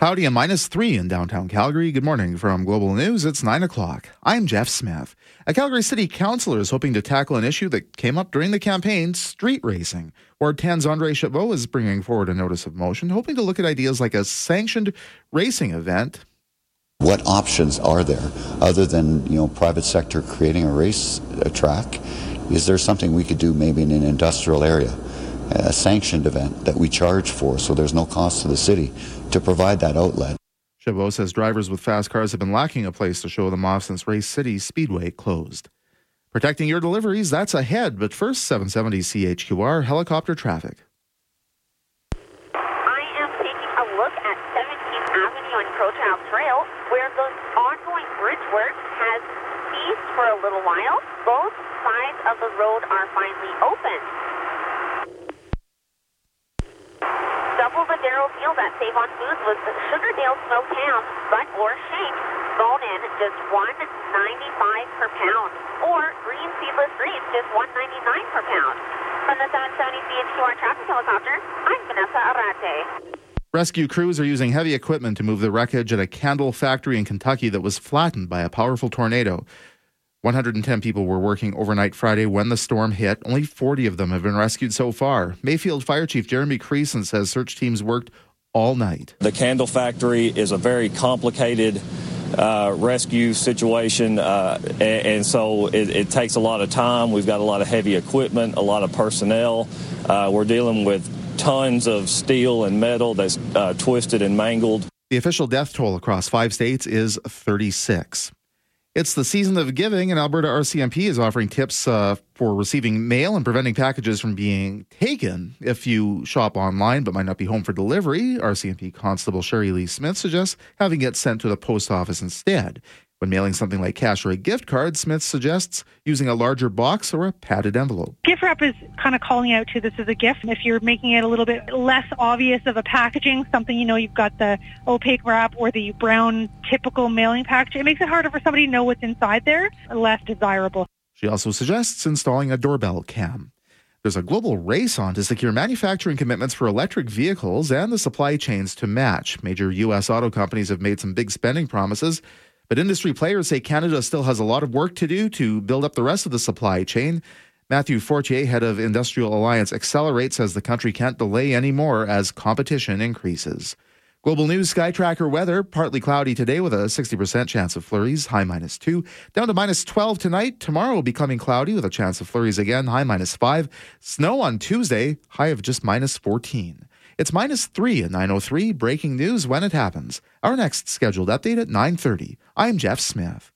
Cloudy and minus three in downtown Calgary. Good morning from Global News. It's nine o'clock. I'm Jeff Smith. A Calgary City councillor is hoping to tackle an issue that came up during the campaign street racing. Ward 10's Andre Chabot is bringing forward a notice of motion, hoping to look at ideas like a sanctioned racing event. What options are there other than you know private sector creating a race a track? Is there something we could do maybe in an industrial area? A sanctioned event that we charge for so there's no cost to the city to provide that outlet. Chabot says drivers with fast cars have been lacking a place to show them off since Race City Speedway closed. Protecting your deliveries, that's ahead, but first 770 CHQR helicopter traffic. I am taking a look at 17th Avenue and Crowchild Trail, where the ongoing bridge work has ceased for a little while. Both sides of the road are finally open. Double the Darrow Field that Save on Foods was Sugardale smoked ham, butt or shank, bone in, just one ninety-five per pound. Or green seedless greens, just one ninety-nine per pound. From the 770 CHQR traffic helicopter, I'm Vanessa Arate. Rescue crews are using heavy equipment to move the wreckage at a candle factory in Kentucky that was flattened by a powerful tornado. 110 people were working overnight Friday when the storm hit. Only 40 of them have been rescued so far. Mayfield Fire Chief Jeremy Creason says search teams worked all night. The candle factory is a very complicated uh, rescue situation, uh, and, and, so it, it, takes a lot of time. We've got a lot of heavy equipment, a lot of personnel. Uh, we're dealing with tons of steel and metal that's uh, twisted and mangled. The official death toll across five states is 36. It's the season of giving, and Alberta RCMP is offering tips uh, for receiving mail and preventing packages from being taken if you shop online but might not be home for delivery. RCMP Constable Sherry Lee Smith suggests having it sent to the post office instead. When mailing something like cash or a gift card, Smith suggests using a larger box or a padded envelope. Gift wrap is kind of calling out to this as a gift. If you're making it a little bit less obvious of a packaging, something you know you've got the opaque wrap or the brown typical mailing package, it makes it harder for somebody to know what's inside there, less desirable. She also suggests installing a doorbell cam. There's a global race on to secure manufacturing commitments for electric vehicles and the supply chains to match. Major U.S. auto companies have made some big spending promises. But industry players say Canada still has a lot of work to do to build up the rest of the supply chain. Matthew Fortier, head of Industrial Alliance Accelerate, says the country can't delay anymore as competition increases. Global News Sky Tracker weather partly cloudy today with a 60% chance of flurries, high minus 2. Down to minus 12 tonight. Tomorrow will becoming cloudy with a chance of flurries again, high minus 5. Snow on Tuesday, high of just minus 14. It's minus 3 at 903. Breaking news when it happens. Our next scheduled update at 930. I'm Jeff Smith.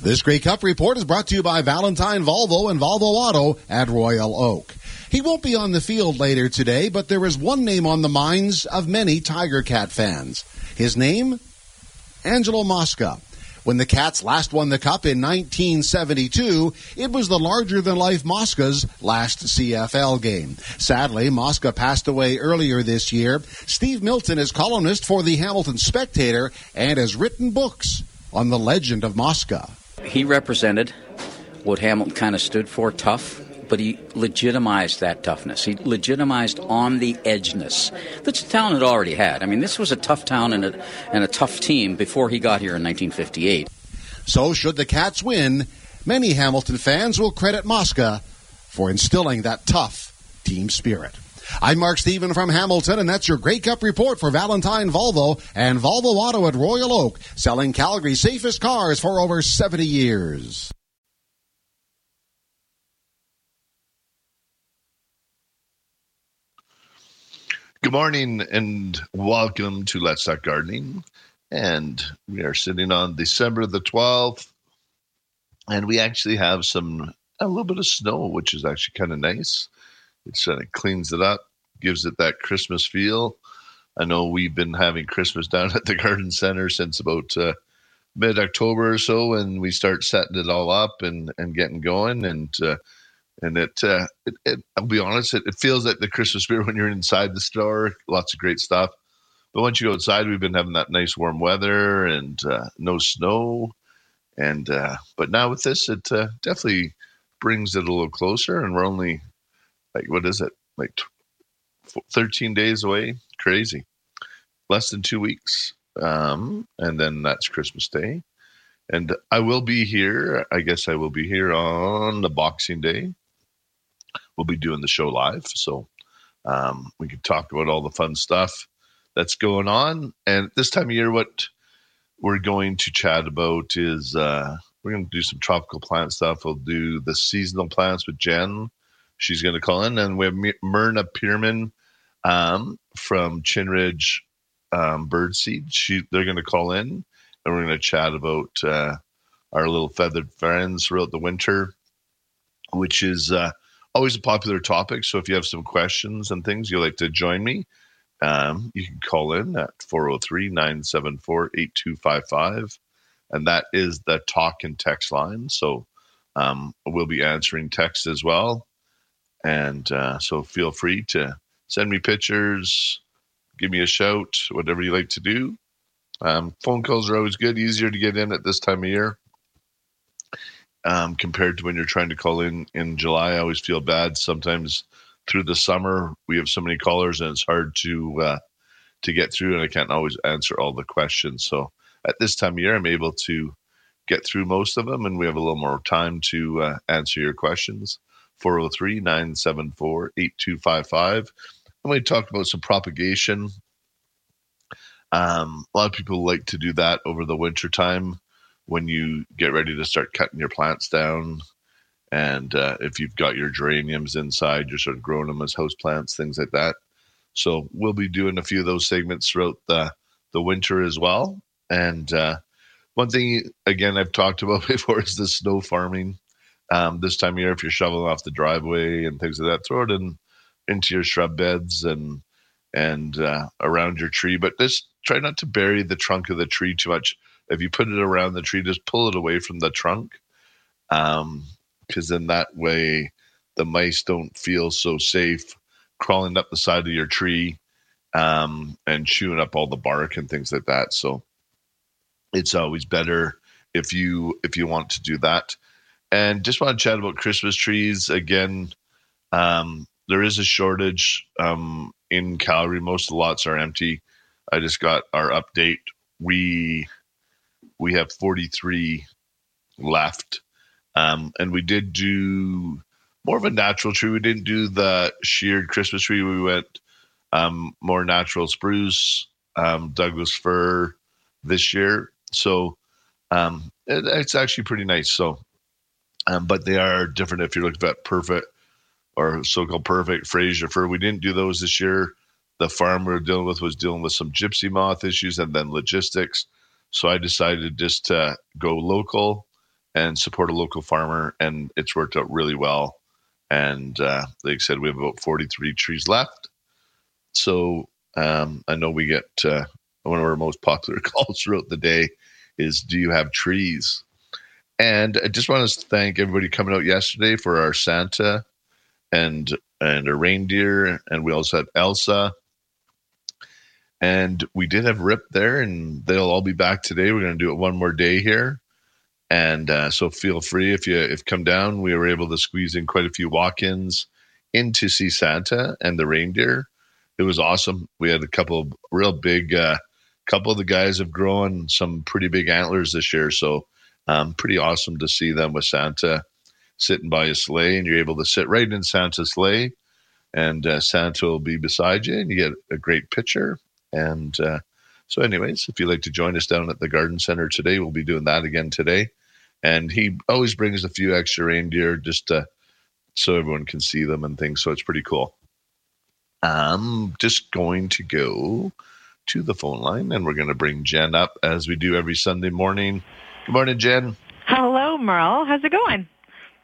This Grey Cup report is brought to you by Valentine Volvo and Volvo Auto at Royal Oak. He won't be on the field later today, but there is one name on the minds of many Tiger Cat fans. His name? Angelo Mosca. When the Cats last won the Cup in 1972, it was the larger than life Mosca's last CFL game. Sadly, Mosca passed away earlier this year. Steve Milton is columnist for the Hamilton Spectator and has written books on the legend of Mosca. He represented what Hamilton kind of stood for tough, but he legitimized that toughness. He legitimized on the edgeness that the town had already had. I mean, this was a tough town and a, and a tough team before he got here in 1958. So, should the Cats win, many Hamilton fans will credit Mosca for instilling that tough team spirit. I'm Mark Stephen from Hamilton, and that's your Grey Cup report for Valentine Volvo and Volvo Auto at Royal Oak, selling Calgary's safest cars for over 70 years. Good morning and welcome to Let's Talk Gardening. And we are sitting on December the 12th, and we actually have some, a little bit of snow, which is actually kind of nice. It kind of cleans it up, gives it that Christmas feel. I know we've been having Christmas down at the garden center since about uh, mid October or so, and we start setting it all up and, and getting going. And uh, and it, uh, it, it, I'll be honest, it, it feels like the Christmas spirit when you're inside the store. Lots of great stuff, but once you go outside, we've been having that nice warm weather and uh, no snow, and uh, but now with this, it uh, definitely brings it a little closer. And we're only like what is it like t- 13 days away? Crazy. less than two weeks, um, and then that's Christmas Day. And I will be here. I guess I will be here on the Boxing Day. We'll be doing the show live, so um, we can talk about all the fun stuff that's going on. And this time of year, what we're going to chat about is uh, we're going to do some tropical plant stuff. We'll do the seasonal plants with Jen. She's going to call in, and we have Myrna Pearman um, from Chinridge um, Birdseed. She they're going to call in, and we're going to chat about uh, our little feathered friends throughout the winter, which is uh, always a popular topic. So if you have some questions and things you'd like to join me, um, you can call in at 403 974 8255. And that is the talk and text line. So um, we'll be answering text as well. And uh, so feel free to send me pictures, give me a shout, whatever you like to do. Um, phone calls are always good, easier to get in at this time of year um, compared to when you're trying to call in in July. I always feel bad sometimes through the summer. We have so many callers and it's hard to uh, to get through, and I can't always answer all the questions. So at this time of year, I'm able to get through most of them, and we have a little more time to uh, answer your questions. 403 974 8255. And we talked about some propagation. Um, a lot of people like to do that over the winter time when you get ready to start cutting your plants down. And uh, if you've got your geraniums inside, you're sort of growing them as house plants, things like that. So we'll be doing a few of those segments throughout the, the winter as well. And uh, one thing, again, I've talked about before is the snow farming. Um, this time of year, if you're shoveling off the driveway and things like that, throw it in into your shrub beds and and uh, around your tree. But just try not to bury the trunk of the tree too much. If you put it around the tree, just pull it away from the trunk, because um, then that way the mice don't feel so safe crawling up the side of your tree um, and chewing up all the bark and things like that. So it's always better if you if you want to do that. And just want to chat about Christmas trees again. Um, there is a shortage um, in Calgary. Most of the lots are empty. I just got our update. We we have 43 left, um, and we did do more of a natural tree. We didn't do the sheared Christmas tree. We went um, more natural spruce, um, Douglas fir this year. So um, it, it's actually pretty nice. So, um, but they are different if you're looking at perfect or so-called perfect Fraser fir. We didn't do those this year. The farm we were dealing with was dealing with some gypsy moth issues and then logistics. So I decided just to go local and support a local farmer, and it's worked out really well. And uh, like I said, we have about 43 trees left. So um, I know we get uh, one of our most popular calls throughout the day is, "Do you have trees?" And I just want to thank everybody coming out yesterday for our Santa and and a reindeer, and we also had Elsa. And we did have Rip there, and they'll all be back today. We're going to do it one more day here, and uh, so feel free if you if come down. We were able to squeeze in quite a few walk-ins in to see Santa and the reindeer. It was awesome. We had a couple of real big. Uh, couple of the guys have grown some pretty big antlers this year, so um, pretty awesome to see them with Santa sitting by a sleigh, and you're able to sit right in Santa's sleigh, and uh, Santa will be beside you, and you get a great picture. And uh, so, anyways, if you'd like to join us down at the garden center today, we'll be doing that again today. And he always brings a few extra reindeer just to, so everyone can see them and things. So it's pretty cool. I'm just going to go to the phone line and we're going to bring Jen up as we do every Sunday morning. Good morning, Jen. Hello, Merle. How's it going?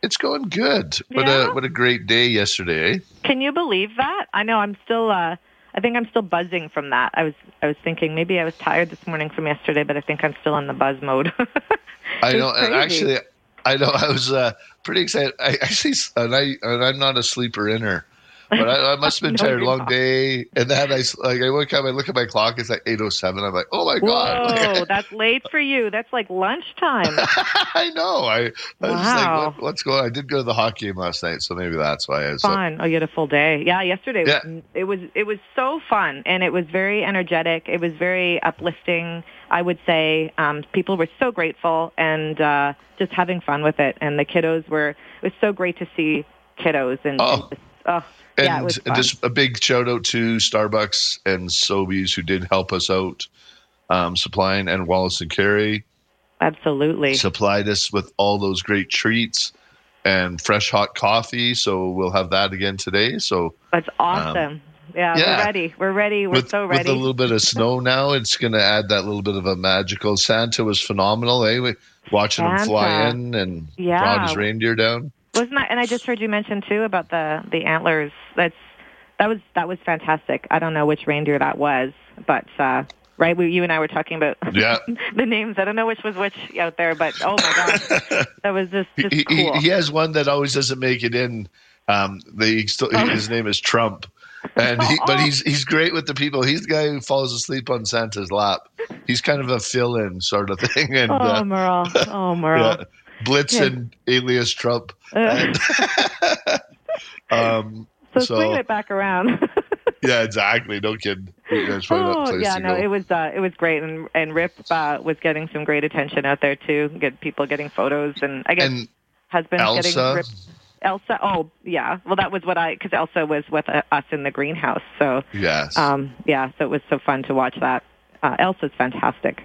It's going good. What Yeah? a what a great day yesterday. eh? Can you believe that? I know I'm still uh I think I'm still buzzing from that. I was I was thinking maybe I was tired this morning from yesterday, but I think I'm still in the buzz mode. I It's know, and actually, I know I was uh, pretty excited. I actually, and I, and I'm not a sleeper inner, but I, I must have been tired, long not. day. And then I s- like I wake up, I look at my clock, it's like eight oh seven. I'm like, oh my god! Whoa, that's late for you. That's like lunchtime. I know. I, I was just like, Wow. what, what's going? on? I did go to the hockey game last night, so maybe that's why I was. up. Oh, you had a full day. Yeah, yesterday Yeah. was it was it was so fun and it was very energetic. It was very uplifting. I would say um, people were so grateful and uh, just having fun with it. And the kiddos were. It was so great to see kiddos and. Oh. and oh And, yeah, it was and just a big shout out to Starbucks and Sobeys who did help us out, um, supplying and Wallace and Carey Absolutely. supplied us with all those great treats and fresh hot coffee. So we'll have that again today. So That's awesome. yeah, um, yeah. we're ready. We're ready. We're with, so with ready. a little bit of snow now, it's going to add that little bit of a magical. Santa was phenomenal. Anyway, watching him fly in and Yeah. brought his reindeer down. Wasn't that? And I just heard you mention too about the the antlers. That's that was that was fantastic. I don't know which reindeer that was, but uh, right, we, you and I were talking about Yeah. the names. I don't know which was which out there, but oh my gosh, that was just just he, he- cool. he has one that always doesn't make it in. Um, Oh. his name is Trump, and he, but he's he's great with the people. He's the guy who falls asleep on Santa's lap. He's kind of a fill-in sort of thing, and oh, uh, Merle. Oh, Merle. yeah, Blitz Yeah. and alias Trump. Uh, um, so, so- swinging it back around. yeah, exactly. No kidding. That's probably not the Oh yeah, no, go. it was uh, it was great, and and Rip uh, was getting some great attention out there too. Get people getting photos, and I guess and husband Elsa? getting Rip. Elsa, oh yeah, well that was what I because Elsa was with uh, us in the greenhouse, so yes, um, yeah, so it was so fun to watch that. Uh, Elsa's fantastic.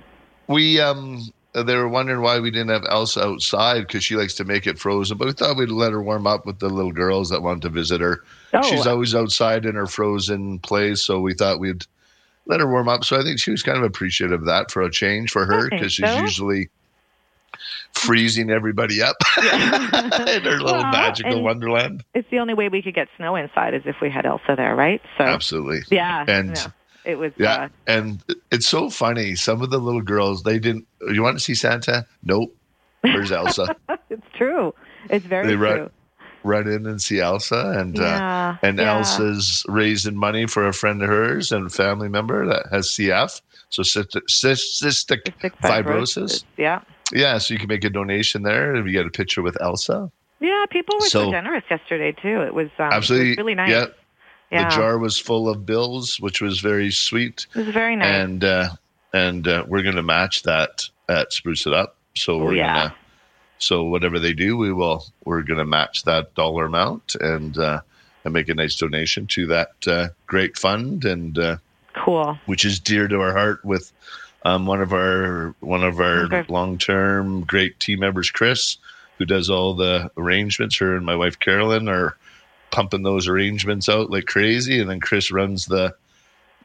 we um Uh, they were wondering why we didn't have Elsa outside because she likes to make it frozen. But we thought we'd let her warm up with the little girls that want to visit her. Oh, She's uh always outside in her frozen place, so we thought we'd let her warm up. So I think she was kind of appreciative of that for a change for her because she's so. usually freezing everybody up in her little Well, magical wonderland. it's the only way we could get snow inside is if we had Elsa there, right? So Absolutely. yeah, And- yeah, it was. Yeah, Uh, and it's so funny. Some of the little girls, they didn't. You want to see Santa? Nope. Where's Elsa? it's true. It's very They run- true. Run in and see Elsa, and uh, yeah, and yeah. Elsa's raising money for a friend of hers and family member that has CF, so cystic, cystic Cystic fibrosis. Yeah. Yeah, so you can make a donation there, and you get a picture with Elsa. Yeah, people were so, So- generous yesterday too. It was um, Absolutely, it was really nice. Yeah, Yeah, the jar was full of bills, which was very sweet. it was very nice. and uh, and uh, we're going to match that at Spruce It Up. So Oh, we're yeah. gonna so whatever they do, we will we're going to match that dollar amount and uh, and make a nice donation to that uh, great fund and uh, cool. which is dear to our heart with um, one of our one of our Okay. long term great team members, Chris, who does all the arrangements. Her and my wife Carolyn are pumping those arrangements out like crazy, and then Chris runs the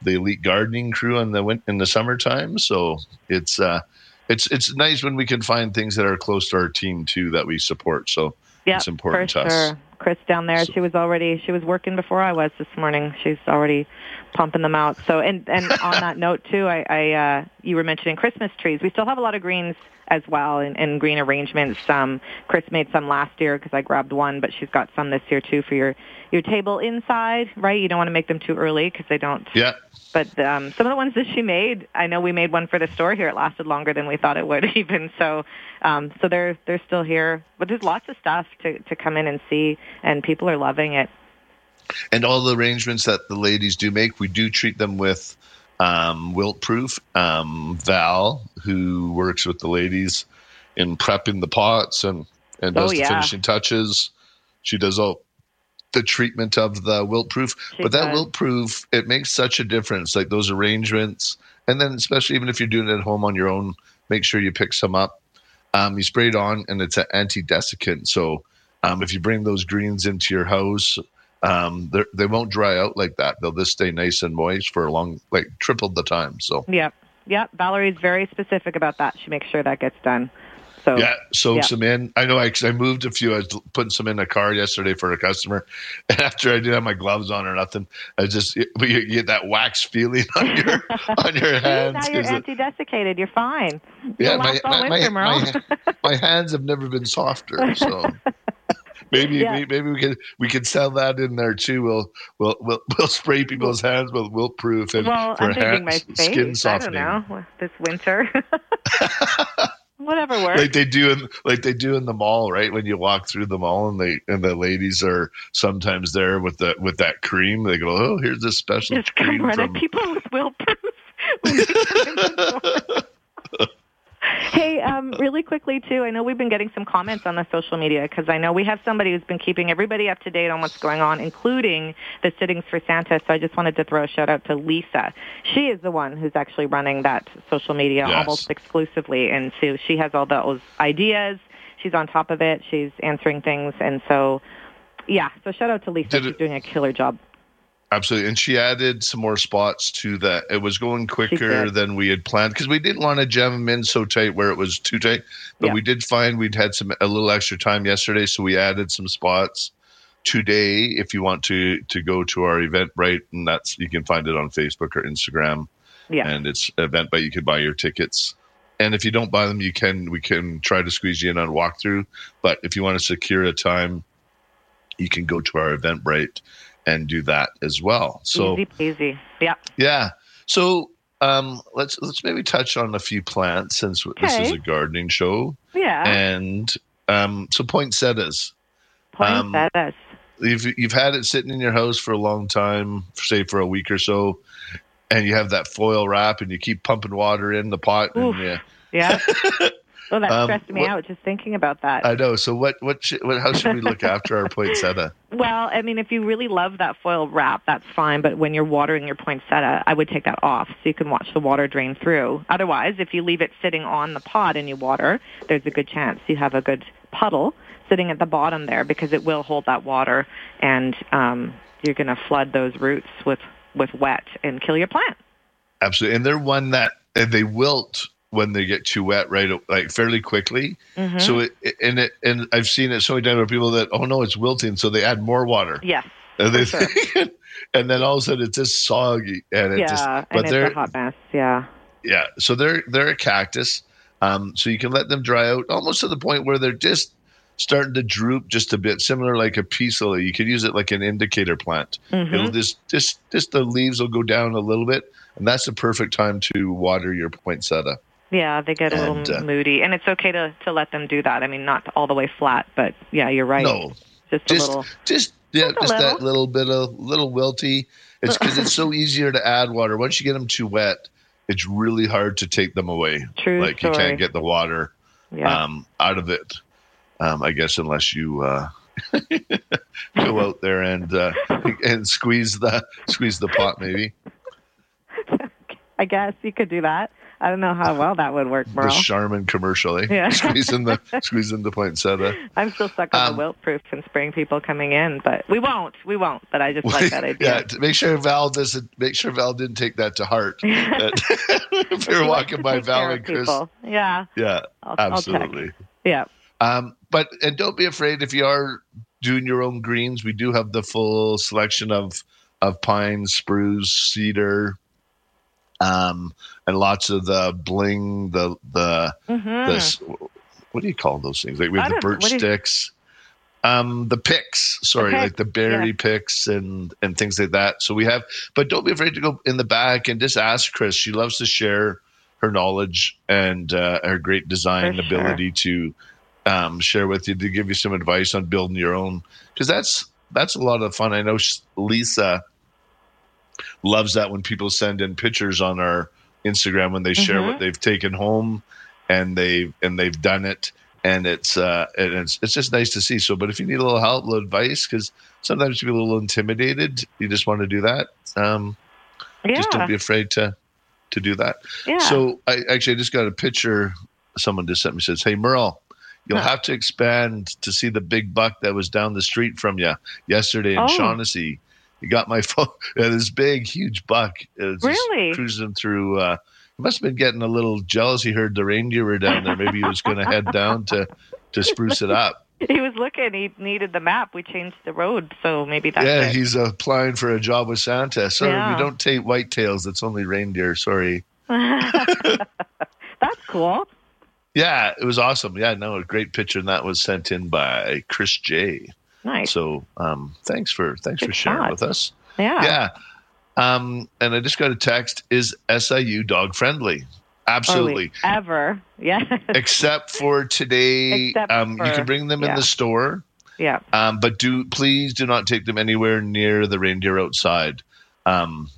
the elite gardening crew in the in the summertime. So it's uh, it's it's nice when we can find things that are close to our team too that we support. So Yeah, it's important to us. Chris down there, So- she was already she was working before I was this morning. She's already pumping them out. So and and on that note too, I, I uh, you were mentioning Christmas trees. We still have a lot of greens as well and, and green arrangements. Um, Chris made some last year because I grabbed one, but she's got some this year too for your your table inside. Right, you don't want to make them too early because they don't Yeah, but um, some of the ones that she made, I know we made one for the store here. It lasted longer than we thought it would, even. So, um, so they're they're still here. But there's lots of stuff to to come in and see, and people are loving it. and all the arrangements that the ladies do make, we do treat them with um, wilt proof. Um, Val, who works with the ladies in prepping the pots and and does Oh, the finishing touches, she does all the treatment of the wilt proof. She But that does. wilt proof, it makes such a difference. Like those arrangements, and then especially even if you're doing it at home on your own, make sure you pick some up. Um, you spray it on, and it's an anti-desiccant. So um, if you bring those greens into your house, um, they won't dry out like that. They'll just stay nice and moist for a long, like triple the time. So Yep, yep. Valerie's very specific about that. She makes sure that gets done. So yeah, soak yeah. some in. I know I, I moved a few. I was putting some in a car yesterday for a customer, and after I didn't have my gloves on or nothing, I just you, you get that wax feeling on your on your hands. now you're anti-desiccated. You're fine. yeah, my my, winter, my, my, my hands have never been softer. So maybe, Yeah. maybe maybe we can we can sell that in there too. We'll we'll we'll, we'll spray people's hands with wilt proof and well, for I'm hand- my skin face. I don't know. This winter. Whatever works. like they do in like they do in the mall, right? When you walk through the mall and they and the ladies are sometimes there with the with that cream. They go, "Oh, here's this special Just come cream run from." people with wilt proof. Hey, um, really quickly too. I know we've been getting some comments on the social media because I know we have somebody who's been keeping everybody up to date on what's going on, including the sittings for Santa. So I just wanted to throw a shout out to Lisa. She is the one who's actually running that social media Yes. almost exclusively, and so she has all those ideas. She's on top of it. She's answering things, and so yeah. So shout out to Lisa. Did She's it- doing a killer job. Absolutely. And she added some more spots to that. It was going quicker than we had planned because we didn't want to jam them in so tight where it was too tight. But Yeah. we did find we'd had some a little extra time yesterday, so we added some spots today. If you want to to go to our Eventbrite, and that's you can find it on Facebook or Instagram, Yeah. and it's Eventbrite. You can buy your tickets. And if you don't buy them, you can we can try to squeeze you in on walkthrough. But if you want to secure a time, you can go to our Eventbrite and do that as well. So Easy. Yeah. yeah. So um, let's let's maybe touch on a few plants since this is a gardening show. Yeah. And um, so poinsettias. um, Poinsettias. You've you've had it sitting in your house for a long time, say for a week or so, and you have that foil wrap, and you keep pumping water in the pot. Oof. And yeah, Yeah. Oh, that Um, stressed me what- out just thinking about that. I know. So what what, should, what how should we look after our poinsettia? well, I mean, if you really love that foil wrap, that's fine. But when you're watering your poinsettia, I would take that off so you can watch the water drain through. Otherwise, if you leave it sitting on the pot and you water, there's a good chance you have a good puddle sitting at the bottom there because it will hold that water, and um, you're going to flood those roots with with wet and kill your plant. Absolutely, and they're one that they wilt when they get too wet, right? Like fairly quickly. Mhm. So it and it and I've seen it so many times where people that oh no, it's wilting, so they add more water, yeah and, they, sure. and then all of a sudden it's just soggy, and it yeah, just. and But it's they're a hot mess. Yeah. yeah, so they're they're a cactus, um, so you can let them dry out almost to the point where they're just starting to droop just a bit, similar like a peace lily. You could use it like an indicator plant. Mhm. It'll just just just the leaves will go down a little bit, and that's the perfect time to water your poinsettia. Yeah, they get a And, little uh, moody, and it's okay to to let them do that. I mean, not all the way flat, but yeah, you're right. No, just, just a little. just yeah, Just just that little. little bit of little wilty. It's because it's so easier to add water. Once you get them too wet, it's really hard to take them away. True like you can't get the water Yeah. um, out of it. Um, I guess unless you uh, go out there and uh, and squeeze the squeeze the pot, maybe I guess you could do that. I don't know how well that would work, the Merle. Charmin commercial, eh? Yeah. squeezing the squeezing the poinsettia. I'm still stuck on Um, the wilt proof and spraying people coming in, but we won't. We won't. But I just like that idea. yeah, to make sure Val doesn't make sure Val didn't take that to heart. That- if you're walking by Val and Chris, people. Yeah. yeah, I'll, I'll absolutely. Yeah. Um, but and don't be afraid if you are doing your own greens. We do have the full selection of of pine, spruce, cedar, um, and lots of the bling, the the Mhm. this what do you call those things? Like we have the birch do you- sticks, um, the picks. Sorry, like the berry yeah. picks and and things like that. So we have, but don't be afraid to go in the back and just ask Chris. She loves to share her knowledge and uh, her great design For sure. ability to um, share with you to give you some advice on building your own because that's that's a lot of fun. I know Lisa loves that when people send in pictures on our Instagram when they share Mhm. what they've taken home and they and they've done it and it's uh and it's it's just nice to see. So, but if you need a little help, a little advice, because sometimes you be a little intimidated, you just want to do that. Um, Yeah. just don't be afraid to to do that. yeah. So I actually I just got a picture. Someone just sent me says, "Hey Merle, you'll Huh. have to expand to see the big buck that was down the street from you yesterday in Oh. Shaughnessy. Got my phone. Yeah, this big, huge buck is Really? cruising through. Uh, he must have been getting a little jealous. He heard the reindeer were down there. Maybe he was going to head down to to spruce it up. he was looking. He needed the map. We changed the road, so maybe that's yeah, it. he's applying for a job with Santa. Sorry, Yeah. we don't take whitetails. It's only reindeer. Sorry. that's cool. Yeah, it was awesome. Yeah, no, a great picture, and that was sent in by Chris J. Nice. So um, thanks for thanks Good for sharing shot. with us. Yeah. Yeah. Um, and I just got a text: Is SIU dog friendly? Absolutely. Are ever. Yeah. Except for today, Except um, you can bring them in the store. yeah. Um, but do please do not take them anywhere near the reindeer outside. Um,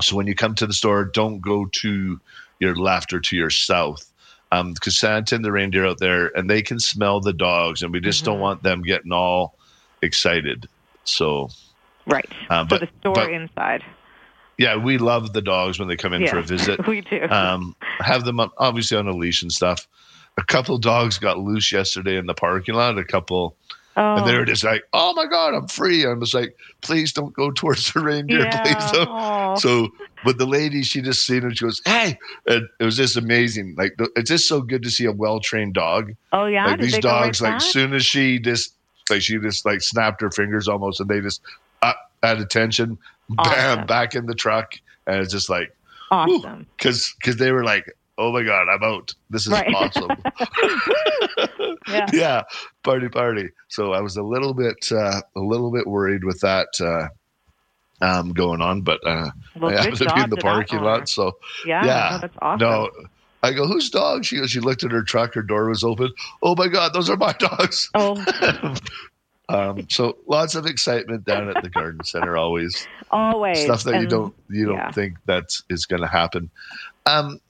so when you come to the store, don't go to your left or to your south. Um, because Santa and the reindeer out there, and they can smell the dogs, and we just don't Mhm. want them getting all excited. So, Right. uh, so the store but- inside. yeah, we love the dogs when they come in for a visit. we do. Um, have them up, obviously on a leash and stuff. A couple dogs got loose yesterday in the parking lot. A couple oh. and they were just like, "Oh my god, I'm free!" I'm just like, "Please don't go towards the reindeer, yeah. please don't." So, but the lady, she just seen it. She goes, "Hey!" And it was just amazing. Like it's just so good to see a well trained dog. oh yeah. like these they go right dogs, like back? soon as she just like she just like snapped her fingers almost, and they just uh, at attention, bam, back in the truck, and it's just like awesome. because because they were like, "Oh my god, I'm out. This is Right. awesome." Yeah. yeah, party, party. So I was a little bit, uh, a little bit worried with that uh, um, going on, but uh, Well, I happened to be in the parking lot. So Yeah. Yeah. No, that's awesome. no, I go, "Whose dog?" She goes. She looked at her truck. Her door was open. Oh my god, those are my dogs. Oh, um, so lots of excitement down at the garden center. Always always stuff that you don't you don't yeah. think that is going to happen. Um,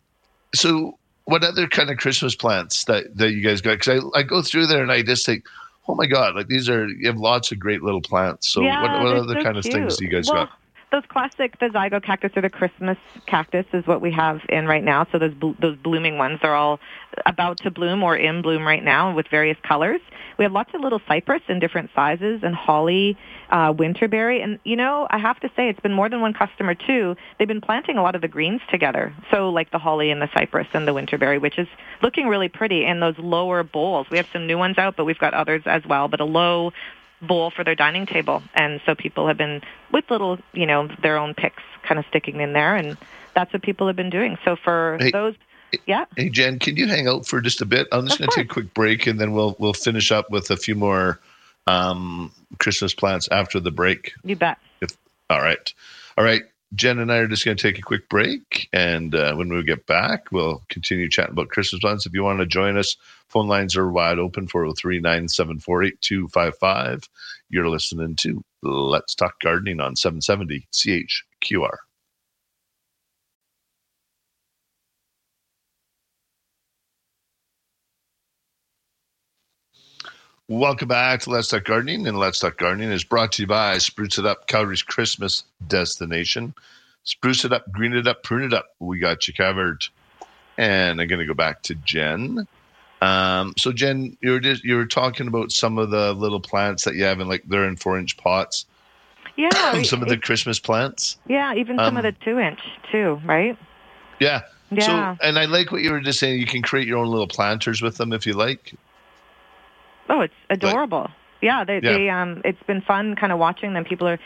so what other kind of Christmas plants that that you guys got? Because I I go through there and I just think, oh my god, like these are you have lots of great little plants. So yeah, what what other so kind of things do you guys well, got? Those classic, the zygo cactus or the Christmas cactus is what we have in right now. So those bl- those blooming ones are all about to bloom or in bloom right now with various colors. We have lots of little cypress in different sizes and holly, uh, winterberry, and you know I have to say it's been more than one customer too. They've been planting a lot of the greens together. So like the holly and the cypress and the winterberry, which is looking really pretty in those lower bowls. We have some new ones out, but we've got others as well. But a low bowl for their dining table. And so people have been with little, you know, their own picks kind of sticking in there and that's what people have been doing. So for Hey, those yeah, Hey Jen, can you hang out for just a bit? I'm just going to take a quick break and then we'll we'll finish up with a few more um, Christmas plants after the break. you bet. All right. All right. Jen and I are just going to take a quick break. And uh, when we get back, we'll continue chatting about Christmas plans. If you want to join us, phone lines are wide open 403 974 8255. You're listening to Let's Talk Gardening on 770 CHQR. Welcome back to Let's Talk Gardening. And Let's Talk Gardening is brought to you by Spruce It Up, Calgary's Christmas destination. Spruce it up, green it up, prune it up. We got you covered. And I'm going to go back to Jen. Um, so Jen, you were just you were talking about some of the little plants that you have in like they're in four inch pots. Yeah. some of the Christmas plants. yeah, even some of um, the 2 inch too, right? Yeah. Yeah. So and I like what you were just saying. You can create your own little planters with them if you like. Oh, it's adorable. Yeah, they, Yeah. they um, it's been fun kind of watching them. People are,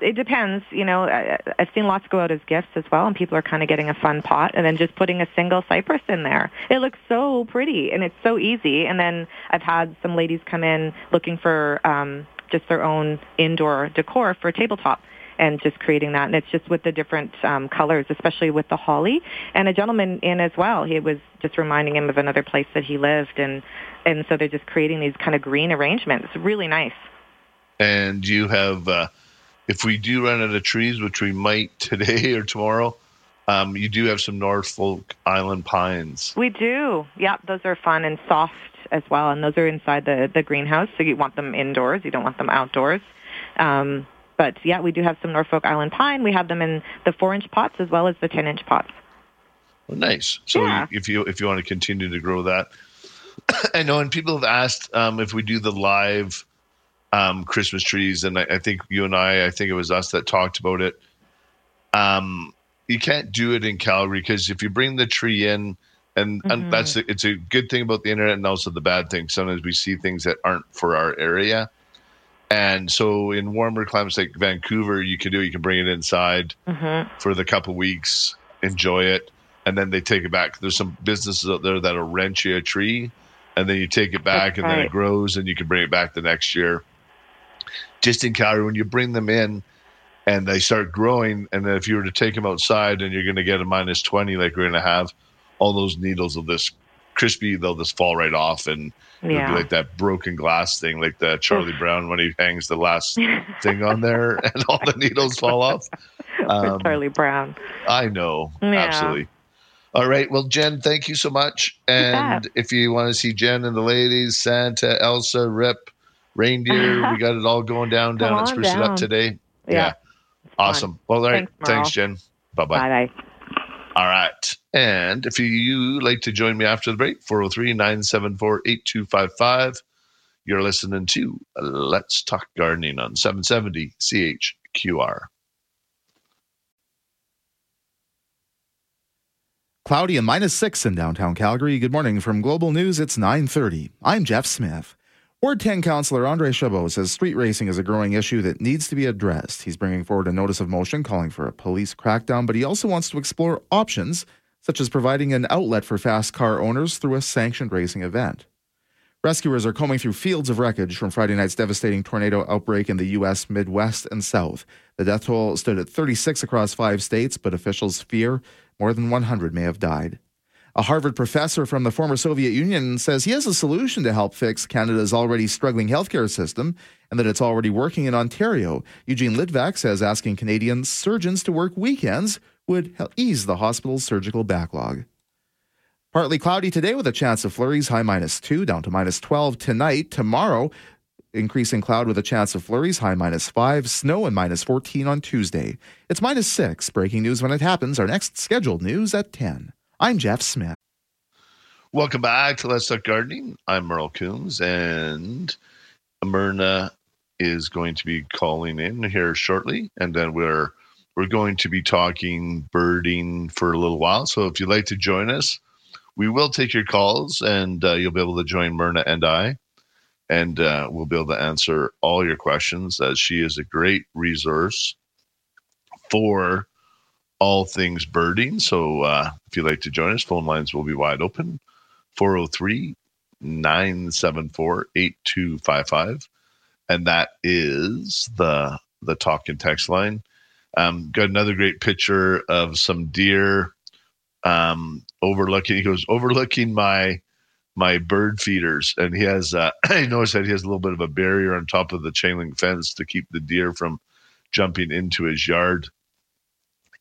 it depends, you know. I, I've seen lots go out as gifts as well, and people are kind of getting a fun pot and then just putting a single cypress in there. It looks so pretty and it's so easy. And then I've had some ladies come in looking for um, just their own indoor decor for a tabletop and just creating that. And it's just with the different um, colors, especially with the holly. And a gentleman in as well. He was just reminding him of another place that he lived, and and so they're just creating these kind of green arrangements. Really nice. And you have, uh, if we do run out of trees, which we might today or tomorrow, um, you do have some Norfolk Island pines. We do. Yeah, those are fun and soft as well, and those are inside the the greenhouse. So you want them indoors. You don't want them outdoors. Um, but yeah, we do have some Norfolk Island pine. We have them in the four inch pots as well as the ten inch pots. Well, nice. So Yeah. if you if you want to continue to grow that, I know, and people have asked um, if we do the live um, Christmas trees, and I, I think you and I, I think it was us that talked about it. Um, you can't do it in Calgary because if you bring the tree in, and, Mhm. and that's it's a good thing about the internet, and also the bad thing. Sometimes we see things that aren't for our area. And so, in warmer climates like Vancouver, you can do you can bring it inside, hmm for the couple weeks, enjoy it, and then they take it back. There's some businesses out there that'll rent you a tree, and then you take it back, That's and then it grows, and you can bring it back the next year. just in Calgary, when you bring them in and they start growing, and then if you were to take them outside and you're going to get a minus 20 like we're going to have, all those needles of this crispy, they'll just fall right off and Yeah. like that broken glass thing, like the Charlie Brown when he hangs the last thing on there and all the needles fall off. Um, Charlie Brown. I know. Yeah. Absolutely. All right. Well, Jen, thank you so much. And if you want to see Jen and the ladies, Santa, Elsa, Rip, Reindeer, we got it all going down down on Spruce It Up today. Yeah. Awesome. Well, all right. Thanks, Thanks, Jen. Bye bye. Bye bye. All right. And if you like to join me after the break, 403 974 8255, you're listening to Let's Talk Gardening on 770 CHQR. Cloudy and minus six in downtown Calgary. Good morning from Global News. It's 9:30. I'm Jeff Smith. Ward 10 Councillor Andre Chabot says street racing is a growing issue that needs to be addressed. He's bringing forward a notice of motion calling for a police crackdown, but he also wants to explore options such as providing an outlet for fast car owners through a sanctioned racing event. Rescuers are combing through fields of wreckage from Friday night's devastating tornado outbreak in the U.S. Midwest and South. The death toll stood at 36 across five states, but officials fear more than 100 may have died. A Harvard professor from the former Soviet Union says he has a solution to help fix Canada's already struggling healthcare system and that it's already working in Ontario. Eugene Litvak says asking Canadian surgeons to work weekends would ease the hospital's surgical backlog. Partly cloudy today with a chance of flurries, high minus 2 down to minus 12 tonight. Tomorrow, increasing cloud with a chance of flurries, high minus 5, snow and minus 14 on Tuesday. It's minus 6. Breaking news when it happens. Our next scheduled news at 10. I'm Jeff Smith. Welcome back to Let's Talk Gardening. I'm Merle Coombs, and Myrna is going to be calling in here shortly, and then we're we're going to be talking birding for a little while. So if you'd like to join us, we will take your calls, and uh, you'll be able to join Myrna and I, and uh, we'll be able to answer all your questions. As she is a great resource for all things birding. So uh, if you'd like to join us, phone lines will be wide open 403 974 8255. And that is the the talk and text line. Um, got another great picture of some deer um, overlooking. He goes overlooking my my bird feeders, and he has. Uh, I noticed that he has a little bit of a barrier on top of the chain link fence to keep the deer from jumping into his yard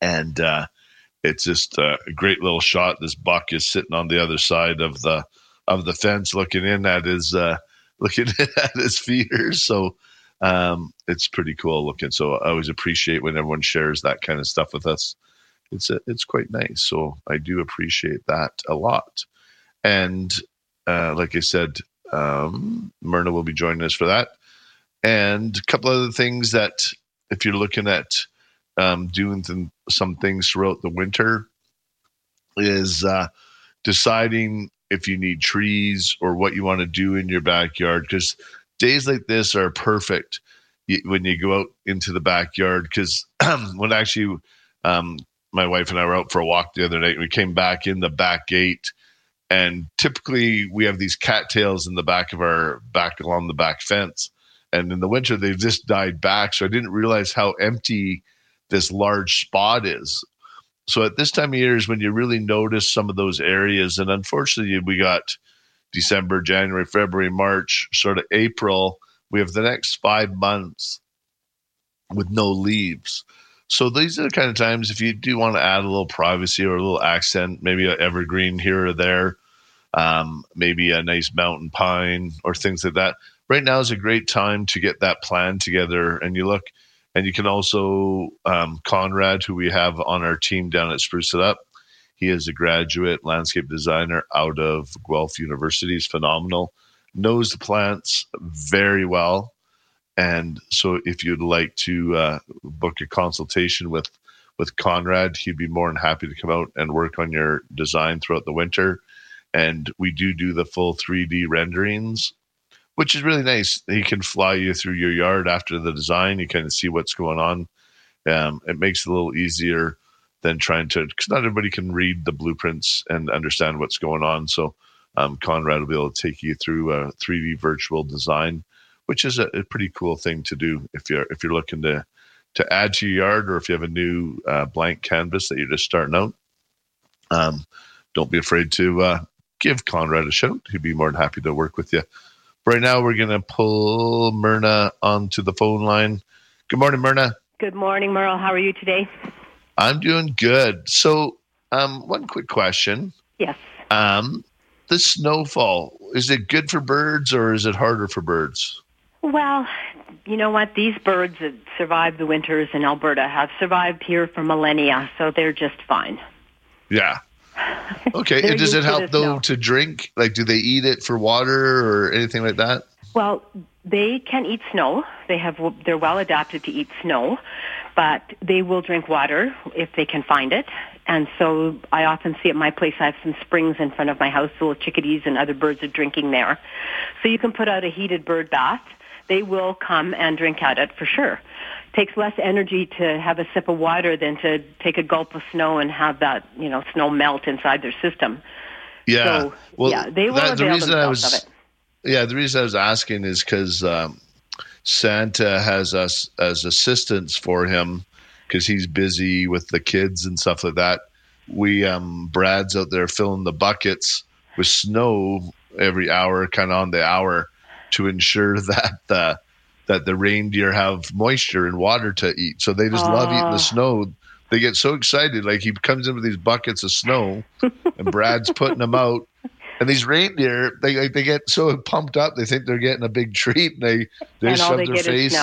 and uh, it's just a great little shot. This buck is sitting on the other side of the of the fence, looking in at his uh, looking at his feeders. So um, it's pretty cool looking. So I always appreciate when everyone shares that kind of stuff with us. It's a, it's quite nice. So I do appreciate that a lot. And uh, like I said, um, Myrna will be joining us for that. And a couple other things that if you're looking at um, doing th- some things throughout the winter is uh, deciding if you need trees or what you want to do in your backyard because days like this are perfect when you go out into the backyard because when actually um, my wife and I were out for a walk the other night we came back in the back gate and typically we have these cattails in the back of our back along the back fence and in the winter they've just died back so i didn't realize how empty this large spot is. So at this time of year is when you really notice some of those areas and unfortunately we got december january february march sort of april. We have the next five months with no leaves. So these are the kind of times if you do want to add a little privacy or a little accent maybe an evergreen here or there um, maybe a nice mountain pine or things like that right now is a great time to get that plan together. And you look and you can also um, conrad who we have on our team down at spruce it up he is a graduate landscape designer out of guelph university. He's phenomenal. Knows the plants very well. And so if you'd like to uh, book a consultation with with conrad he'd be more than happy to come out and work on your design throughout the winter. And we do do the full 3d renderings which is really nice. He can fly you through your yard after the design. You kind of see what's going on. Um, it makes it a little easier than trying to, because not everybody can read the blueprints and understand what's going on. So um, Conrad will be able to take you through a 3D virtual design, which is a, a, pretty cool thing to do if you're if you're looking to to add to your yard or if you have a new uh, blank canvas that you're just starting out. Um, don't be afraid to uh, give Conrad a shout. He'd be more than happy to work with you. Right now, we're going to pull Myrna onto the phone line. Good morning, Myrna. Good morning, Merle. How are you today? I'm doing good. So, um, one quick question. Yes. Um, the snowfall is it good for birds or is it harder for birds? Well, you know what? These birds that survived the winters in Alberta have survived here for millennia, so they're just fine. Yeah. Okay. And does it help though to drink? Like, do they eat it for water or anything like that? Well, they can eat snow. They have they're well adapted to eat snow, but they will drink water if they can find it. And so I often see at my place I have some springs in front of my house, little chickadees and other birds are drinking there. So you can put out a heated bird bath. They will come and drink at it for sure takes less energy to have a sip of water than to take a gulp of snow and have that you know snow melt inside their system. Yeah, so, well, yeah, they will that, the reason I was, of it. Yeah, the reason I was asking is because um, Santa has us as assistants for him because he's busy with the kids and stuff like that. We um, Brad's out there filling the buckets with snow every hour, kind of on the hour, to ensure that the that the reindeer have moisture and water to eat. So they just love eating the snow. They get so excited. Like he comes in with these buckets of snow, and Brad's putting them out. And these reindeer, they they get so pumped up, they think they're getting a big treat, and they they and shove they their face.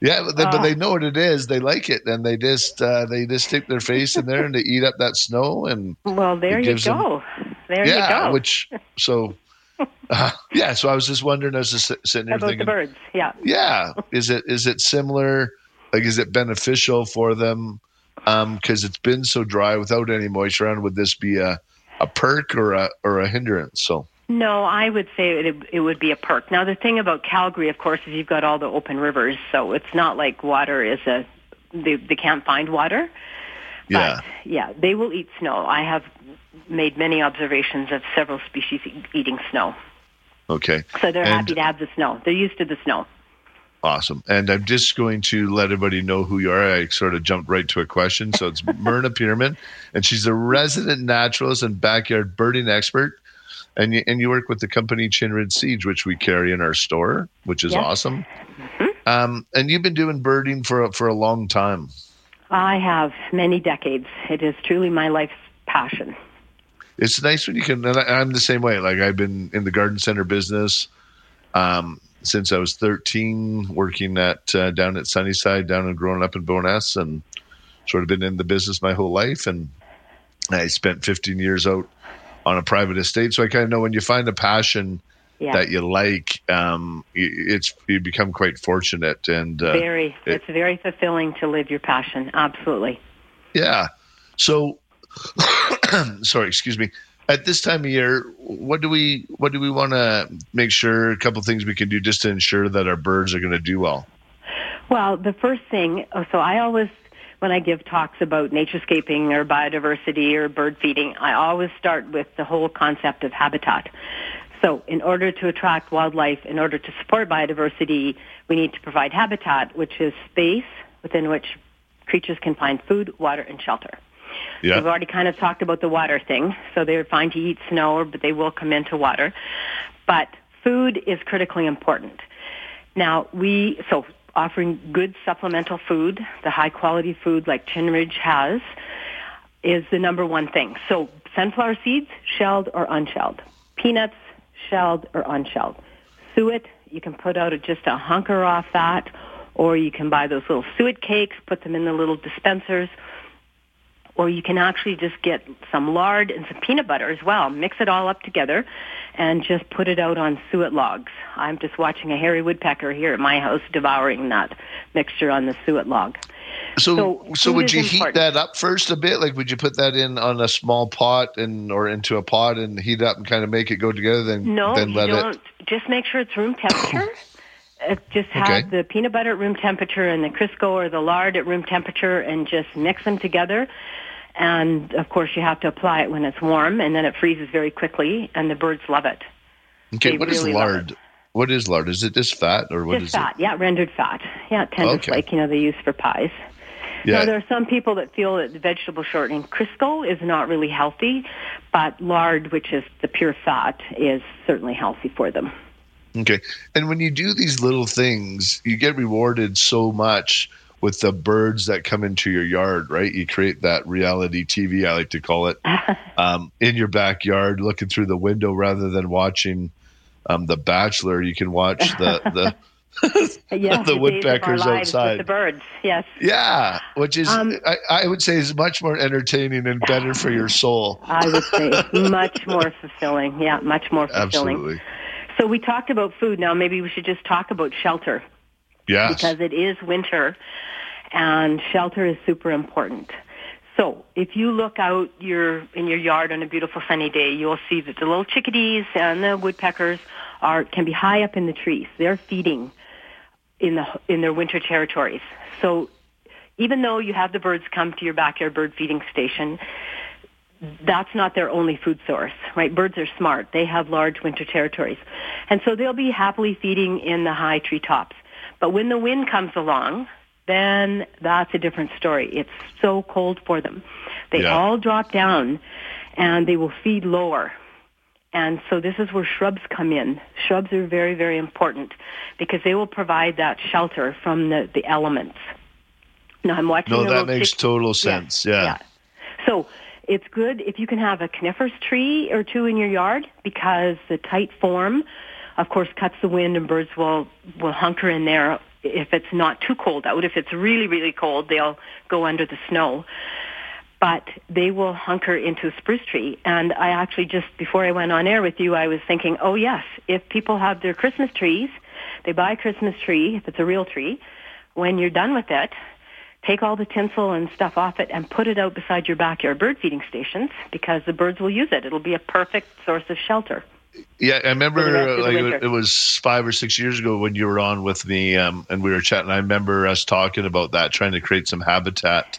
Yeah, but they, but they know what it is. They like it, and they just uh, they just stick their face in there and they eat up that snow. And well, there you go. Them, there yeah, you go. Which so uh, yeah, so I was just wondering, I was just sitting there about thinking, the birds. Yeah, yeah. Is it is it similar? Like, is it beneficial for them? Because um, it's been so dry without any moisture around. Would this be a a perk or a or a hindrance? So. No, I would say it, it would be a perk. Now, the thing about Calgary, of course, is you've got all the open rivers, so it's not like water is a they, they can't find water. Yeah. But, yeah, they will eat snow. I have made many observations of several species eating snow. Okay. So they're and, happy to have the snow. They're used to the snow. Awesome. And I'm just going to let everybody know who you are. I sort of jumped right to a question. So it's Myrna Pearman, and she's a resident naturalist and backyard birding expert. And you, and you work with the company Chinridge Seeds, which we carry in our store, which is yes. awesome. Mm-hmm. Um, and you've been doing birding for for a long time. I have many decades. It is truly my life's passion it's nice when you can. And I, am the same way. Like I've been in the garden center business um, since I was 13, working at uh, down at Sunnyside, down and growing up in Bowness, and sort of been in the business my whole life. And I spent 15 years out on a private estate, so I kind of know when you find a passion. Yeah. that you like, um, it's you become quite fortunate and uh, very. It, it's very fulfilling to live your passion. Absolutely. Yeah. So sorry, excuse me. At this time of year, what do we what do we want to make sure? A couple things we can do just to ensure that our birds are going to do well. Well, the first thing. Oh, so I always when I give talks about naturescaping or biodiversity or bird feeding, I always start with the whole concept of habitat. So in order to attract wildlife, in order to support biodiversity, we need to provide habitat, which is space within which creatures can find food, water, and shelter. Yeah. We've already kind of talked about the water thing. So they're fine to eat snow, but they will come into water. But food is critically important. Now, we, so offering good supplemental food, the high quality food like Chinridge has, is the number one thing. So sunflower seeds, shelled or unshelled. Peanuts, shelled or unshelled. Suet, you can put out just a hunker off that, or you can buy those little suet cakes, put them in the little dispensers, or you can actually just get some lard and some peanut butter as well. Mix it all up together and just put it out on suet logs. I'm just watching a hairy woodpecker here at my house devouring that mixture on the suet log. So, so, so would you important. heat that up first a bit? Like, would you put that in on a small pot and or into a pot and heat up and kind of make it go together? Then, no, then let you don't. It... Just make sure it's room temperature. Uh, just have okay. the peanut butter at room temperature and the Crisco or the lard at room temperature, and just mix them together and of course you have to apply it when it's warm and then it freezes very quickly and the birds love it okay they what really is lard what is lard? Is it just fat or what Just is fat, yeah, rendered fat. Yeah, tender Okay. like, you know, they use for pies. it? Yeah. Now, there are some people that feel that the vegetable shortening Crisco is not really healthy, but lard, which is the pure fat, is certainly healthy for them. Okay. And when you do these little things, you get rewarded so much with the birds that come into your yard, right? You create that reality TV, I like to call it, um, in your backyard, looking through the window rather than watching um, The Bachelor. You can watch the, the Yes, The days of our woodpeckers outside. The birds, yes. yeah, which is, Um, I, I would say, is much more entertaining and better for your soul. I would say much more fulfilling. Yeah, much more fulfilling. Absolutely. So we talked about food. Now maybe we should just talk about shelter Yes. because it is winter and shelter is super important. So if you look out your in your yard on a beautiful sunny day, you'll see that the little chickadees and the woodpeckers are can be high up in the trees. They're feeding in the in their winter territories. So even though you have the birds come to your backyard bird feeding station, that's not their only food source, right? Birds are smart. They have large winter territories. And so they'll be happily feeding in the high treetops. But when the wind comes along, then that's a different story. It's so cold for them. They Yeah. all drop down and they will feed lower. And so this is where shrubs come in. Shrubs are very, very important because they will provide that shelter from the, the elements. Now I'm watching no, that makes chick- total Yeah, sense. Yeah. So it's good if you can have a coniferous tree or two in your yard because the tight form, of course, cuts the wind and birds will, will hunker in there if it's not too cold out. If it's really, really cold, they'll go under the snow. But they will hunker into a spruce tree. And I actually just, before I went on air with you, I was thinking, oh yes, if people have their Christmas trees, they buy a Christmas tree, if it's a real tree, when you're done with it, take all the tinsel and stuff off it and put it out beside your backyard bird feeding stations because the birds will use it. It'll be a perfect source of shelter. Yeah, I remember uh, like winter. it was five or six years ago when you were on with me, um, and we were chatting. I remember us talking about that, trying to create some habitat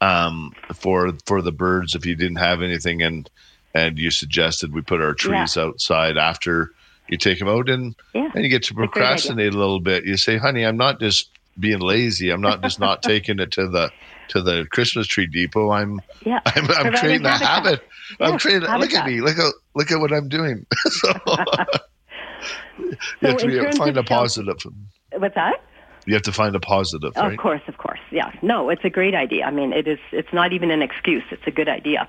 um, for for the birds if you didn't have anything, and and you suggested we put our trees outside after you take them out, and Yeah. and you get to procrastinate a little bit. You say, "Honey, I'm not just being lazy. I'm not just not taking it to the to the Christmas tree depot. I'm Yeah. I'm, I'm creating a habit. I'm Yeah, creating. Look at me. Look at look at what I'm doing. so you So have to be, find a positive. What's that? You have to find a positive, right? Of course, of course. Yeah. No, it's a great idea. I mean, it is. It's not even an excuse. It's a good idea.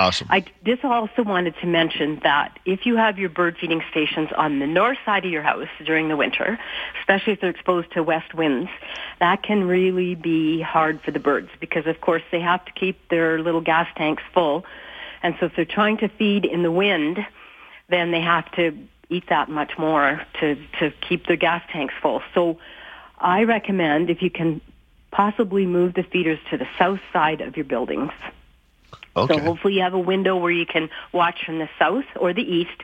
Awesome. I just also wanted to mention that if you have your bird feeding stations on the north side of your house during the winter, especially if they're exposed to west winds, that can really be hard for the birds because, of course, they have to keep their little gas tanks full. And so if they're trying to feed in the wind, then they have to eat that much more to, to keep their gas tanks full. So I recommend if you can possibly move the feeders to the south side of your buildings. Okay. So hopefully you have a window where you can watch from the south or the east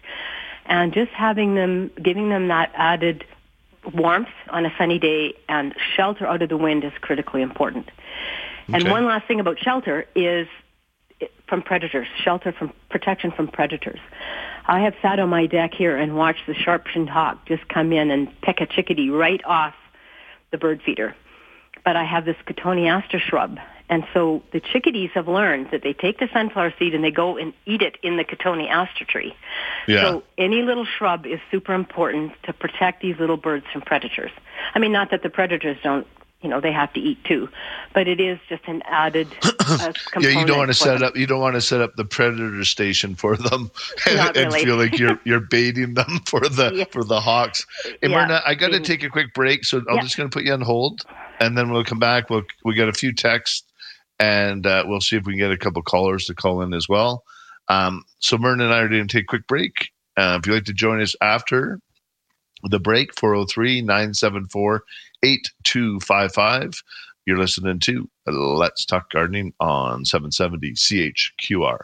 and just having them, giving them that added warmth on a sunny day and shelter out of the wind is critically important. And one last thing about shelter is from predators, shelter from protection from predators. I have sat on my deck here and watched the sharp-shinned hawk just come in and pick a chickadee right off the bird feeder. But I have this cotoneaster shrub. And so the chickadees have learned that they take the sunflower seed and they go and eat it in the cotoneaster tree. Yeah. So any little shrub is super important to protect these little birds from predators. I mean, not that the predators don't, you know, they have to eat too, but it is just an added uh, yeah, you don't want to set them. up. You don't want to set up the predator station for them and, Not and feel like you're you're baiting them for the Yeah. for the hawks. Hey, Yeah, I got to take a quick break, so I'm Yeah. just going to put you on hold, and then we'll come back. We'll we got a few texts, and uh, we'll see if we can get a couple callers to call in as well. Um, so Myrna and I are going to take a quick break. Uh, if you'd like to join us after the break, 403 974 8255. You're listening to Let's Talk Gardening on 770 CHQR.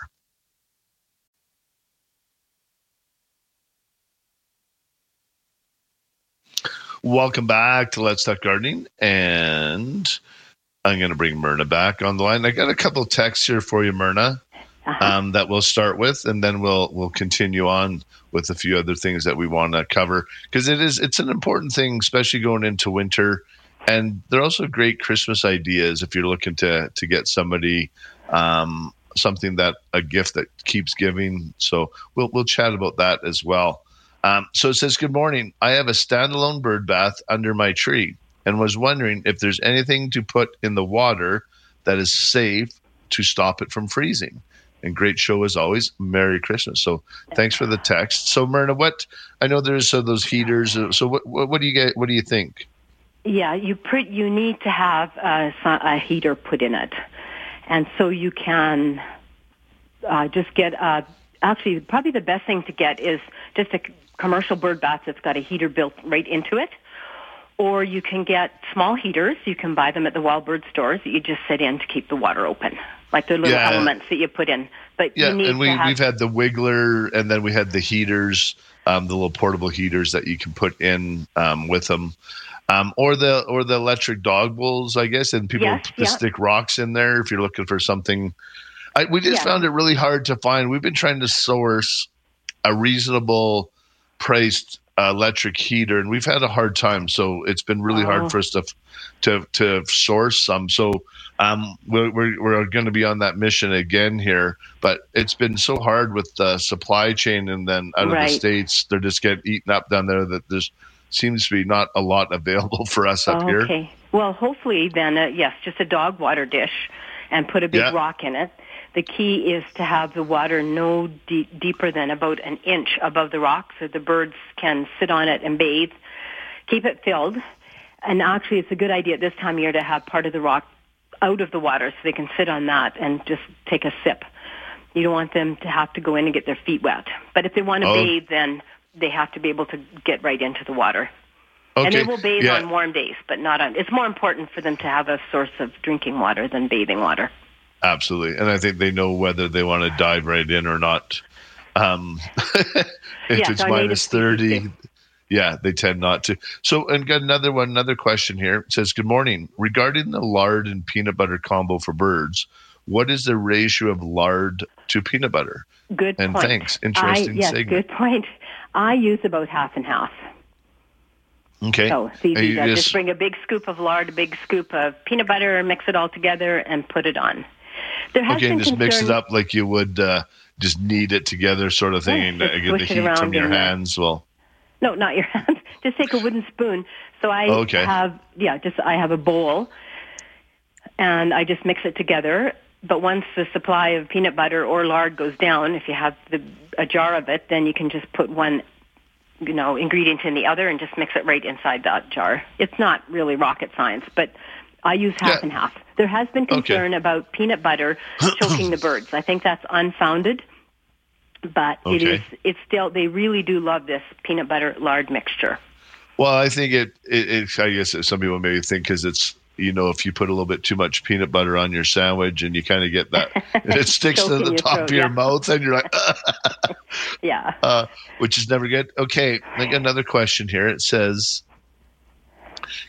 Welcome back to Let's Talk Gardening. And I'm going to bring Myrna back on the line. I got a couple texts here for you, Myrna. uh-huh. um, that we'll start with, and then we'll we'll continue on with a few other things that we want to cover because it is it's an important thing, especially going into winter. And they're also great Christmas ideas if you're looking to to get somebody um, something that a gift that keeps giving. So we'll we'll chat about that as well. Um, so it says, "Good morning. I have a standalone bird bath under my tree, and was wondering if there's anything to put in the water that is safe to stop it from freezing." And great show as always. Merry Christmas. So thanks for the text. So Myrna, what I know there's uh, those heaters. Uh, so what, what, what do you get? What do you think? Yeah, you pre- you need to have a, a heater put in it, and so you can uh, just get a. Actually, probably the best thing to get is just a commercial bird bath that's got a heater built right into it. Or you can get small heaters. You can buy them at the wild bird stores that you just sit in to keep the water open, like the little yeah. elements that you put in. But yeah, and we, have... we've had the wiggler, and then we had the heaters, um, the little portable heaters that you can put in um, with them. Um, or the or the electric dog bowls, I guess, and people yes, yeah. stick rocks in there if you're looking for something. I, we just yeah. found it really hard to find. We've been trying to source a reasonable priced electric heater, and we've had a hard time. So it's been really oh. hard for us to to to source some. So um, we're we're, we're going to be on that mission again here, but it's been so hard with the supply chain, and then out of the states, they're just getting eaten up down there. That there's seems to be not a lot available for us up oh, here. Okay. Well, hopefully then, uh, yes, just a dog water dish, and put a big yeah. rock in it the key is to have the water no deep, deeper than about an inch above the rock so the birds can sit on it and bathe. Keep it filled. And actually, it's a good idea at this time of year to have part of the rock out of the water so they can sit on that and just take a sip. You don't want them to have to go in and get their feet wet. But if they want to oh. bathe, then they have to be able to get right into the water. Okay. And they will bathe yeah. on warm days, but not on. It's more important for them to have a source of drinking water than bathing water. Absolutely, and I think they know whether they want to dive right in or not. Um, if yes, it's minus thirty, yeah, they tend not to. So, and got another one, another question here. It says, "Good morning. Regarding the lard and peanut butter combo for birds, what is the ratio of lard to peanut butter?" Good and point. thanks. Interesting I, yes, segment. good point. I use about half and half. Okay. So easy Uh, to yes. just bring a big scoop of lard, a big scoop of peanut butter, mix it all together, and put it on. There has Okay, been and just mix it up like you would uh, just knead it together, sort of thing, Yeah, and uh, get the heat from your hands. Well, No, not your hands. just take a wooden spoon. So I Okay. have yeah, just I have a bowl, and I just mix it together. But once the supply of peanut butter or lard goes down, if you have the, a jar of it, then you can just put one, you know, ingredient in the other and just mix it right inside that jar. It's not really rocket science, but I use half Yeah. and half. There has been Okay. concern about peanut butter choking the birds. I think that's unfounded, but it Okay. is. It's still. They really do love this peanut butter lard mixture. well, I think it. it, it I guess some people maybe think because it's you know if you put a little bit too much peanut butter on your sandwich and you kind of get that it sticks to the top throat, of your yeah. mouth and you're like Yeah. uh, which is never good. Okay, I got another question here. It says,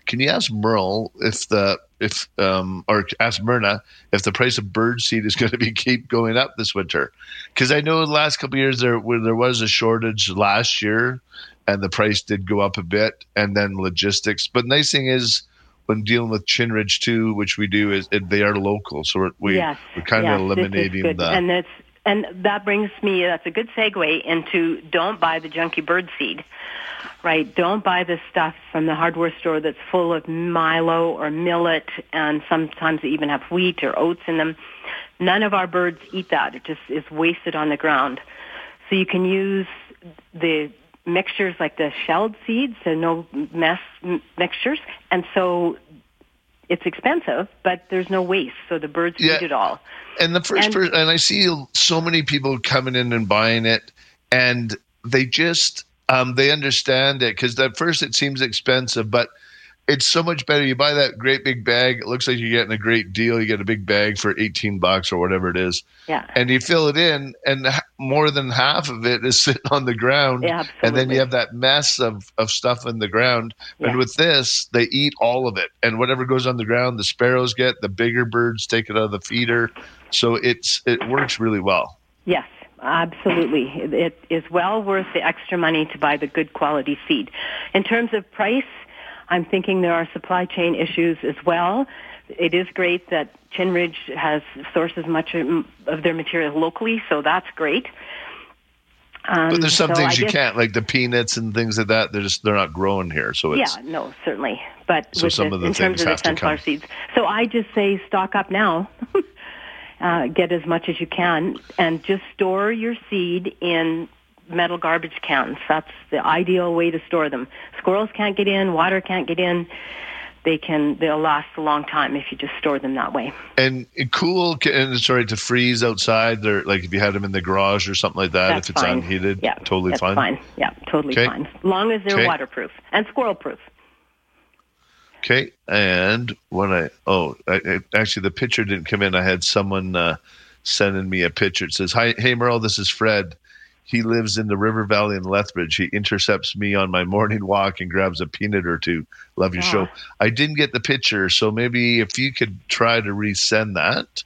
"Can you ask Merle if the if um or ask Myrna if the price of bird seed is going to be keep going up this winter? Because I know the last couple of years there where there was a shortage last year, and the price did go up a bit, and then logistics. But the nice thing is." When dealing with Chinridge too, which we do, is it, they are local, so we're we, yes. we're kind yes, of eliminating the. and that's and that brings me. That's a good segue into don't buy the junky bird seed. Right, don't buy the stuff from the hardware store that's full of Milo or millet, and sometimes they even have wheat or oats in them. None of our birds eat that; it just is wasted on the ground. So you can use the mixtures like the shelled seeds, so no mess m- mixtures, and so it's expensive, but there's no waste, so the birds Yeah. eat it all. And the first And- person, and I see so many people coming in and buying it, and they just um, they understand it because at first it seems expensive, but it's so much better. You buy that great big bag. It looks like you're getting a great deal. You get a big bag for 18 bucks or whatever it is. Yeah. And you fill it in, and more than half of it is sitting on the ground. Yeah, and then you have that mess of, of stuff in the ground. Yeah. And with this, they eat all of it. And whatever goes on the ground, the sparrows get, the bigger birds take it out of the feeder. So it's it works really well. Yes, absolutely. It, is well worth the extra money to buy the good quality seed. In terms of price, I'm thinking there are supply chain issues as well. It is great that Chinridge has sources much of their material locally, so that's great. Um, But there's some so things I you guess- can't, like the peanuts and things like that. They're just they're not growing here. So it's yeah, no, certainly. But So with some the, of the in terms things of the have to sunflower come. seeds, so I just say stock up now. uh, get as much as you can, and just store your seed in metal garbage cans. That's the ideal way to store them. Squirrels can't get in, water can't get in. They can. They'll last a long time if you just store them that way. and cool and sorry to freeze outside. They're like if you had them in the garage or something like that. That's if it's fine. unheated, Yeah, totally that's fine. fine. Yeah, totally Okay. fine. As long as they're Okay. waterproof and squirrel proof. Okay, and when I oh, I, I, actually the picture didn't come in. I had someone uh, sending me a picture. It says, "Hi, hey Merle, this is Fred. He lives in the River Valley in Lethbridge. He intercepts me on my morning walk and grabs a peanut or two. Love your Aw. show. I didn't get the picture, so maybe if you could try to resend that.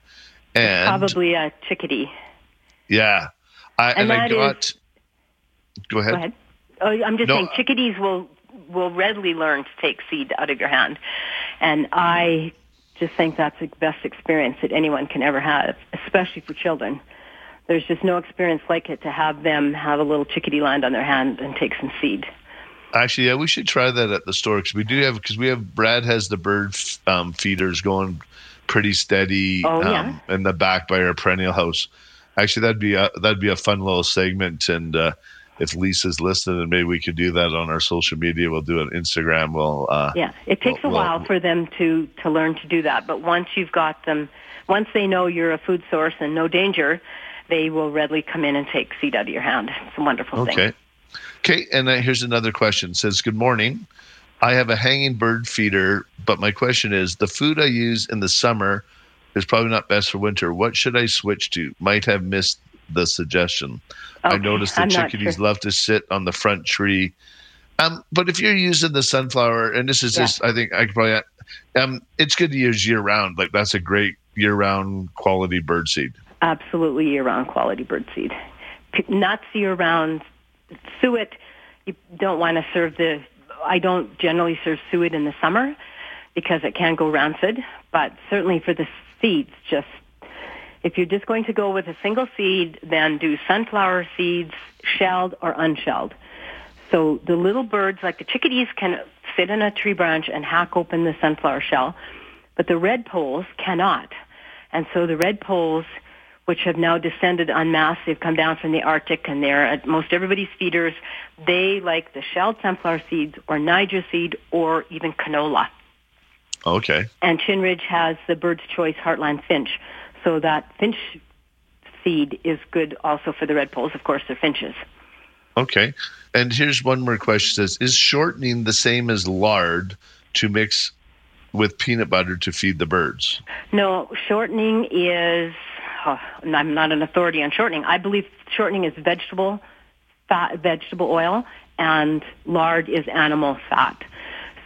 And Probably a chickadee. yeah, I And and, I that is- got. Go ahead. Go ahead. Oh, I'm just No, saying chickadees will will readily learn to take seed out of your hand, and I just think that's the best experience that anyone can ever have, especially for children. There's just no experience like it to have them have a little chickadee land on their hand and take some seed. Actually, yeah, we should try that at the store because we do have because we have Brad has the bird f- um, feeders going pretty steady Oh, um, in the back by our perennial house. Actually, that'd be a that'd be a fun little segment, and uh, if Lisa's listening, and maybe we could do that on our social media. We'll do it on Instagram. We'll uh, Yeah, it takes well- a while well- for them to to learn to do that, but once you've got them, once they know you're a food source and no danger, they will readily come in and take seed out of your hand. It's a wonderful thing. Okay. Okay, and uh, here's another question. It says, "Good morning. I have a hanging bird feeder, but my question is, the food I use in the summer is probably not best for winter. What should I switch to? Might have missed the suggestion. I noticed the I'm chickadees sure. love to sit on the front tree. Um, but if you're using the sunflower, and this is Yeah. just, I think I could probably, um, it's good to use year round. Like that's a great year round quality bird seed. Absolutely year-round quality bird seed. Nuts year-round. Suet, you don't want to serve the. I don't generally serve suet in the summer because it can go rancid. But certainly for the seeds, just if you're just going to go with a single seed, then do sunflower seeds, shelled or unshelled. So the little birds, like the chickadees, can sit in a tree branch and hack open the sunflower shell, but the redpolls cannot. And so the redpolls, which have now descended en masse, they've come down from the Arctic and they're at most everybody's feeders. They like the shelled sunflower seeds or Niger seed or even canola. Okay. And Chinridge has the Bird's Choice Heartland Finch. So that finch seed is good also for the redpolls. Of course, they're finches. Okay. And here's one more question. It says, is shortening the same as lard to mix with peanut butter to feed the birds? No, shortening is. Oh, I'm not an authority on shortening. I believe shortening is vegetable fat, vegetable oil, and lard is animal fat.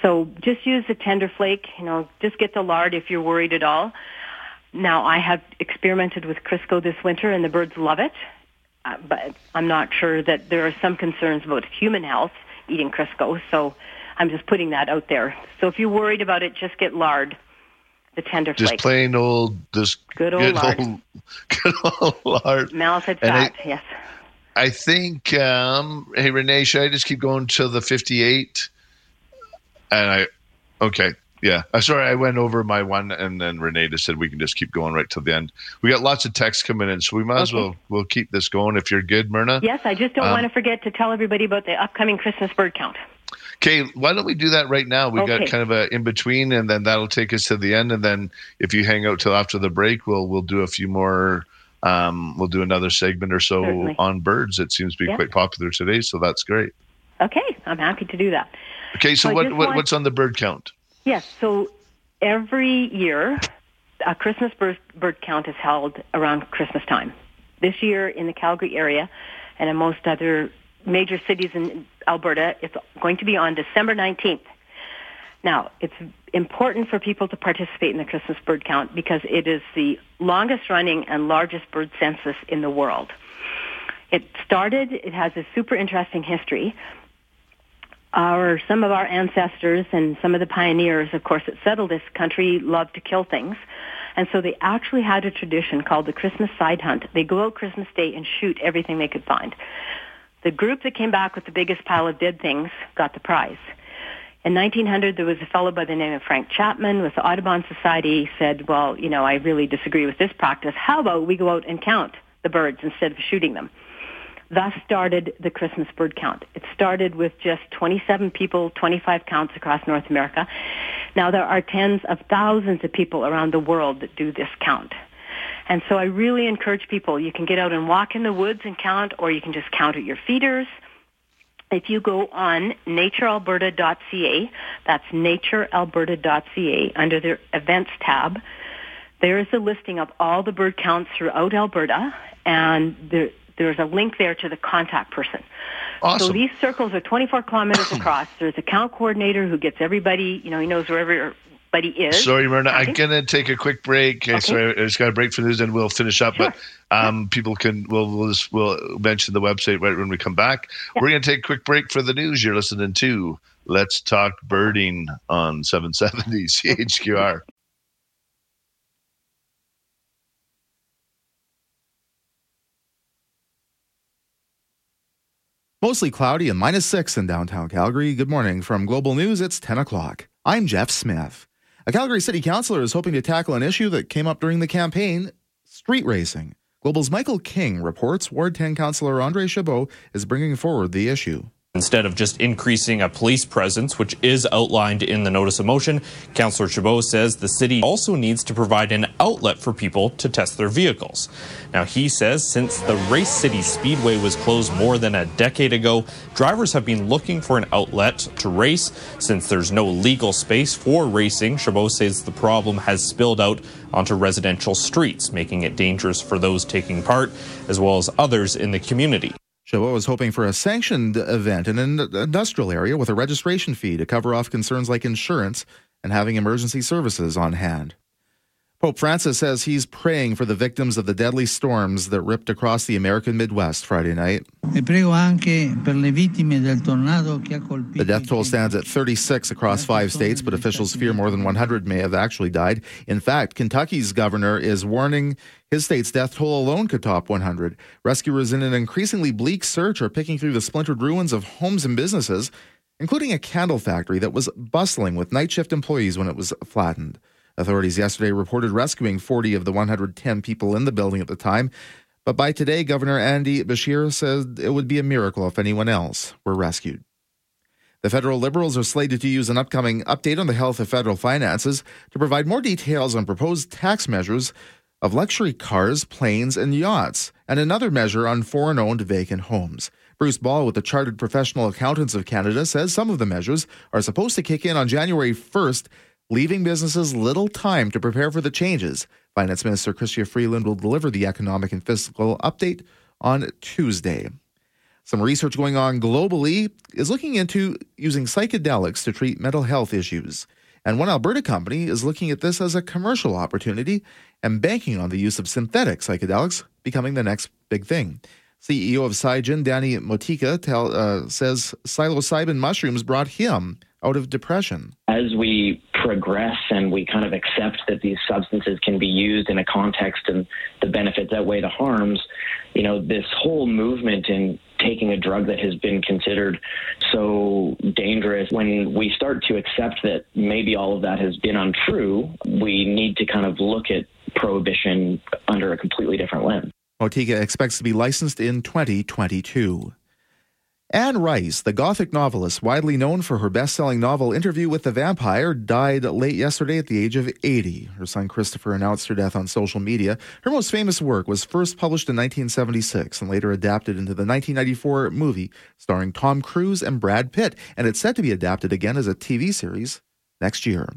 So just use the Tenderflake. You know, just get the lard if you're worried at all. Now, I have experimented with Crisco this winter, and the birds love it. Uh, but I'm not sure that there are some concerns about human health eating Crisco. So I'm just putting that out there. So if you're worried about it, just get lard, the tender Just flake. plain old, just Good old lard. old, good old lard. Melted And I- yes. I think, um, hey, Renee, should I just keep going till the 58? And I, okay. Yeah. I'm sorry. I went over my one and then Renee just said we can just keep going right till the end. We got lots of texts coming in, so we might as well, we'll keep this going if you're good, Myrna. Yes, I just don't Um, want to forget to tell everybody about the upcoming Christmas bird count. Okay, why don't we do that right now? We Okay. got kind of a in between, and then that'll take us to the end. And then if you hang out till after the break, we'll we'll do a few more. Um, we'll do another segment or so Certainly. on birds. It seems to be quite popular today, so that's great. Okay, I'm happy to do that. Okay, so I what, what want- what's on the bird count? Yes. So every year, a Christmas bird, bird count is held around Christmas time. This year in the Calgary area and in most other major cities in Alberta, it's going to be on December 19th. Now, it's important for people to participate in the Christmas bird count because it is the longest running and largest bird census in the world. It started, it has a super interesting history. Our, some of our ancestors and some of the pioneers, of course, that settled this country loved to kill things. And so they actually had a tradition called the Christmas side hunt. They go out Christmas Day and shoot everything they could find. The group that came back with the biggest pile of dead things got the prize. In 1900, there was a fellow by the name of Frank Chapman with the Audubon Society said, well, you know, I really disagree with this practice. How about we go out and count the birds instead of shooting them? Thus started the Christmas bird count. It started with just 27 people, 25 counts across North America. Now there are tens of thousands of people around the world that do this count. And so I really encourage people, you can get out and walk in the woods and count, or you can just count at your feeders if you go on naturealberta.ca, that's naturealberta.ca, under the events tab, there is a listing of all the bird counts throughout Alberta, and there, there's a link there to the contact person. Awesome. So these circles are 24 kilometers across. There's a count coordinator who gets everybody, you know, he knows where everybody is. Sorry, Myrna, I'm going to take a quick break. Okay. Sorry, I just got a break for news and we'll finish up. Sure. But um, people can, we'll, we'll, just, we'll mention the website right when we come back. We're going to take a quick break for the news. You're listening to Let's Talk Birding on 770 CHQR. Mostly cloudy and minus six in downtown Calgary. Good morning from Global News. It's 10 o'clock. I'm Jeff Smith. A Calgary City Councilor is hoping to tackle an issue that came up during the campaign street racing. Global's Michael King reports Ward 10 Councilor Andre Chabot is bringing forward the issue. Instead of just increasing a police presence, which is outlined in the notice of motion, Councillor Chabot says the city also needs to provide an outlet for people to test their vehicles. Now, he says since the Race City Speedway was closed more than a decade ago, drivers have been looking for an outlet to race. Since there's no legal space for racing, Chabot says the problem has spilled out onto residential streets, making it dangerous for those taking part, as well as others in the community. Chabot was hoping for a sanctioned event in an industrial area with a registration fee to cover off concerns like insurance and having emergency services on hand. Pope Francis says he's praying for the victims of the deadly storms that ripped across the American Midwest Friday night. The death toll stands at 36 across five states, but officials fear more than 100 may have actually died. In fact, Kentucky's governor is warning his state's death toll alone could top 100. Rescuers in an increasingly bleak search are picking through the splintered ruins of homes and businesses, including a candle factory that was bustling with night shift employees when it was flattened. Authorities yesterday reported rescuing 40 of the 110 people in the building at the time. But by today, Governor Andy Beshear said it would be a miracle if anyone else were rescued. The federal Liberals are slated to use an upcoming update on the health of federal finances to provide more details on proposed tax measures of luxury cars, planes, and yachts, and another measure on foreign owned vacant homes. Bruce Ball with the Chartered Professional Accountants of Canada says some of the measures are supposed to kick in on January 1st leaving businesses little time to prepare for the changes. Finance Minister Chrystia Freeland will deliver the economic and fiscal update on Tuesday. Some research going on globally is looking into using psychedelics to treat mental health issues. And one Alberta company is looking at this as a commercial opportunity and banking on the use of synthetic psychedelics becoming the next big thing. CEO of Psygen, Danny Motika, tell, uh, says psilocybin mushrooms brought him out of depression. As we progress and we kind of accept that these substances can be used in a context and the benefits outweigh the harms, you know, this whole movement in taking a drug that has been considered so dangerous, when we start to accept that maybe all of that has been untrue, we need to kind of look at prohibition under a completely different lens. Motika expects to be licensed in 2022. Anne Rice, the Gothic novelist widely known for her best selling novel Interview with the Vampire, died late yesterday at the age of 80. Her son Christopher announced her death on social media. Her most famous work was first published in 1976 and later adapted into the 1994 movie starring Tom Cruise and Brad Pitt, and it's set to be adapted again as a TV series next year.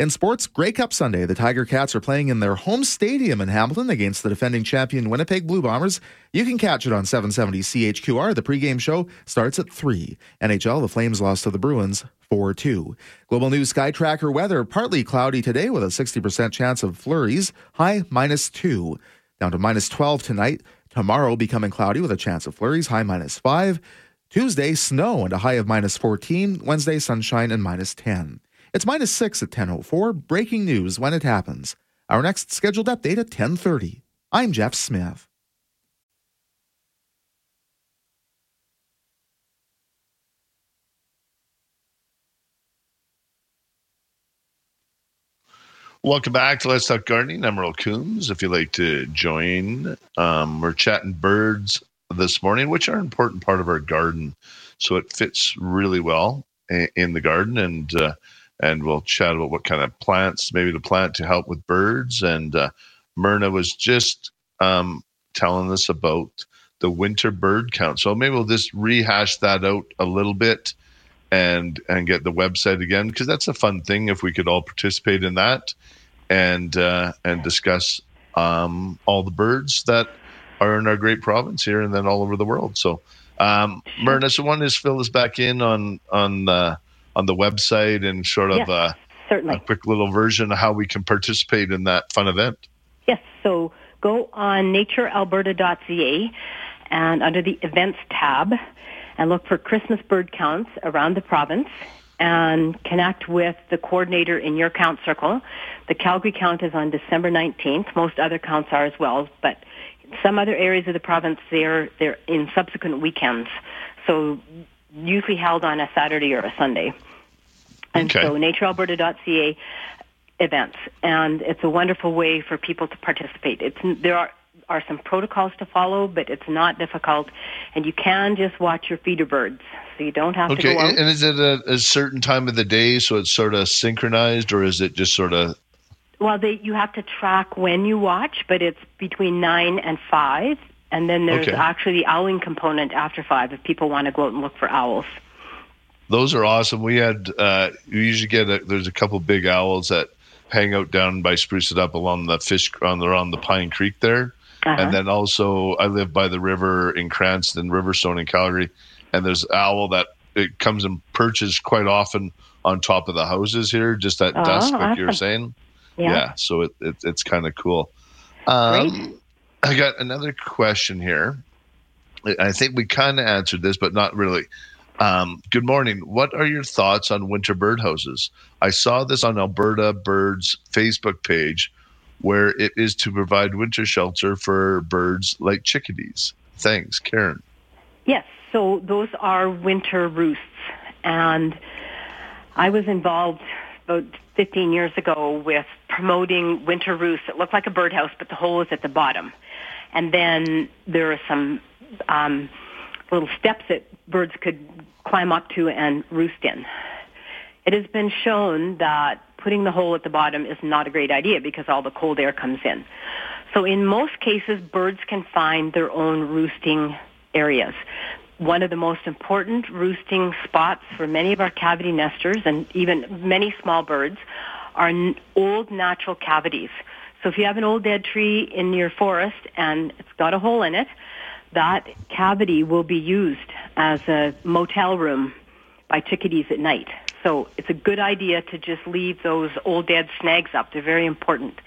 In sports, Grey Cup Sunday, the Tiger Cats are playing in their home stadium in Hamilton against the defending champion Winnipeg Blue Bombers. You can catch it on 770 CHQR. The pregame show starts at 3. NHL, the Flames lost to the Bruins 4 2. Global News Sky Tracker weather partly cloudy today with a 60% chance of flurries, high minus 2. Down to minus 12 tonight. Tomorrow becoming cloudy with a chance of flurries, high minus 5. Tuesday, snow and a high of minus 14. Wednesday, sunshine and minus 10. It's minus 6 at 10.04. Breaking news when it happens. Our next scheduled update at 10.30. I'm Jeff Smith. Welcome back to Let's Talk Gardening. I'm Earl Coombs. If you'd like to join, um, we're chatting birds this morning, which are an important part of our garden. So it fits really well in the garden. And uh, and we'll chat about what kind of plants maybe to plant to help with birds. And uh, Myrna was just um, telling us about the winter bird count. So maybe we'll just rehash that out a little bit and and get the website again because that's a fun thing if we could all participate in that and uh, and discuss um, all the birds that are in our great province here and then all over the world. So um, Myrna, so one is fill us back in on on uh, on the website and sort of yes, uh, certainly. a quick little version of how we can participate in that fun event? Yes, so go on naturealberta.ca and under the events tab and look for Christmas bird counts around the province and connect with the coordinator in your count circle. The Calgary count is on December 19th. Most other counts are as well, but some other areas of the province they're they're in subsequent weekends. So usually held on a Saturday or a Sunday. And Okay. so naturealberta.ca events, and it's a wonderful way for people to participate. It's there are are some protocols to follow, but it's not difficult, and you can just watch your feeder birds, so you don't have to Okay, go out. and is it a, a certain time of the day so it's sort of synchronized, or is it just sort of Well, they, you have to track when you watch, but it's between nine and five, and then there's Okay. actually the owling component after five if people want to go out and look for owls. Those are awesome. We had uh, you usually get a, there's a couple big owls that hang out down by Spruce It Up along the fish on the around the Pine Creek there, Uh-huh. and then also I live by the river in Cranston, Riverstone in Calgary, and there's owl that it comes and perches quite often on top of the houses here, just at Oh, dusk, like you were saying. Yeah. so it, it it's kind of cool. Um, I got another question here. I- think we kind of answered this, but not really. Um, good morning. What are your thoughts on winter birdhouses? I saw this on Alberta Birds Facebook page where it is to provide winter shelter for birds like chickadees. Thanks, Karen. Yes, so those are winter roosts. And I was involved about 15 years ago with promoting winter roosts. It looked like a birdhouse, but the hole is at the bottom. And then there are some um, little steps that birds could climb up to and roost in. It has been shown that putting the hole at the bottom is not a great idea because all the cold air comes in. So in most cases, birds can find their own roosting areas. One of the most important roosting spots for many of our cavity nesters and even many small birds are old natural cavities. So if you have an old dead tree in your forest and it's got a hole in it, that cavity will be used as a motel room by chickadees at night. So it's a good idea to just leave those old dead snags up. They're very important.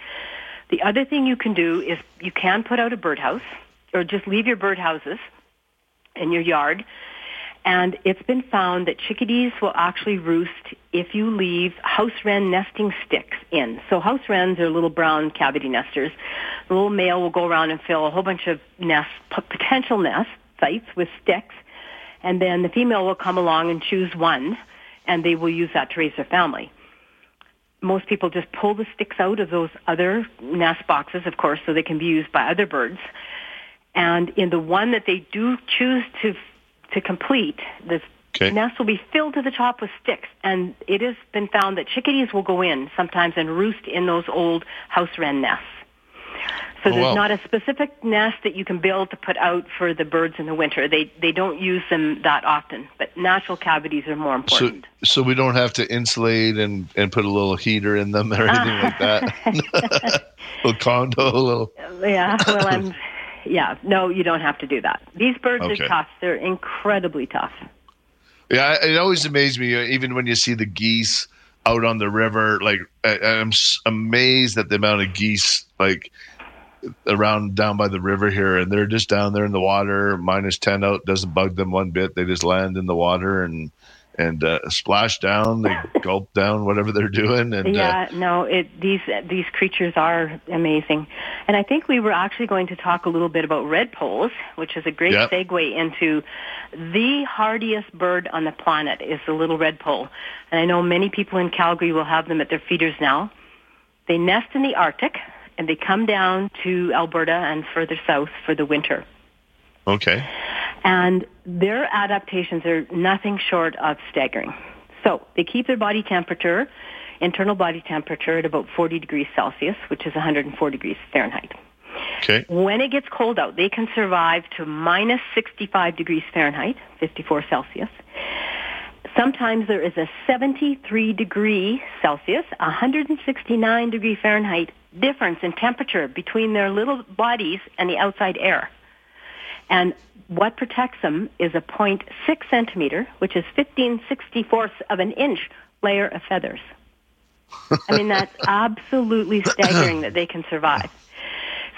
The other thing you can do is you can put out a birdhouse or just leave your birdhouses in your yard. And it's been found that chickadees will actually roost if you leave house wren nesting sticks in. So house wrens are little brown cavity nesters. The little male will go around and fill a whole bunch of nests, potential nest sites with sticks. And then the female will come along and choose one, and they will use that to raise their family most people just pull the sticks out of those other nest boxes, of course, so they can be used by other birds. And in the one that they do choose to to complete, the Okay. nest will be filled to the top with sticks. And it has been found that chickadees will go in sometimes and roost in those old house wren nests. So Oh, there's wow. not a specific nest that you can build to put out for the birds in the winter. They they don't use them that often, but natural cavities are more important. so so we don't have to insulate and, and put a little heater in them or anything like that. little condo, a little. yeah, well, I'm. Yeah, no, you don't have to do that. These birds Okay. are tough. They're incredibly tough. Yeah, it always amazes me, uh, even when you see the geese out on the river. Like, I, I'm amazed at the amount of geese, like, around down by the river here. And they're just down there in the water, minus 10 out, doesn't bug them one bit. They just land in the water and, and uh, splash down. They gulp down whatever they're doing. And, uh, yeah, no, it these these creatures are amazing, and I think we were actually going to talk a little bit about redpolls, which is a great Yep. segue into the hardiest bird on the planet is the little red redpoll, and I know many people in Calgary will have them at their feeders now. They nest in the Arctic, and they come down to Alberta and further south for the winter. okay. And their adaptations are nothing short of staggering. So they keep their body temperature, internal body temperature at about 40 degrees Celsius, which is 104 degrees Fahrenheit. Okay. When it gets cold out, they can survive to minus 65 degrees Fahrenheit, 54 Celsius. Sometimes there is a 73 degree Celsius, 169 degree Fahrenheit difference in temperature between their little bodies and the outside air. And what protects them is a 0.6 centimeter, which is 15 64ths of an inch layer of feathers. I mean, that's absolutely staggering that they can survive.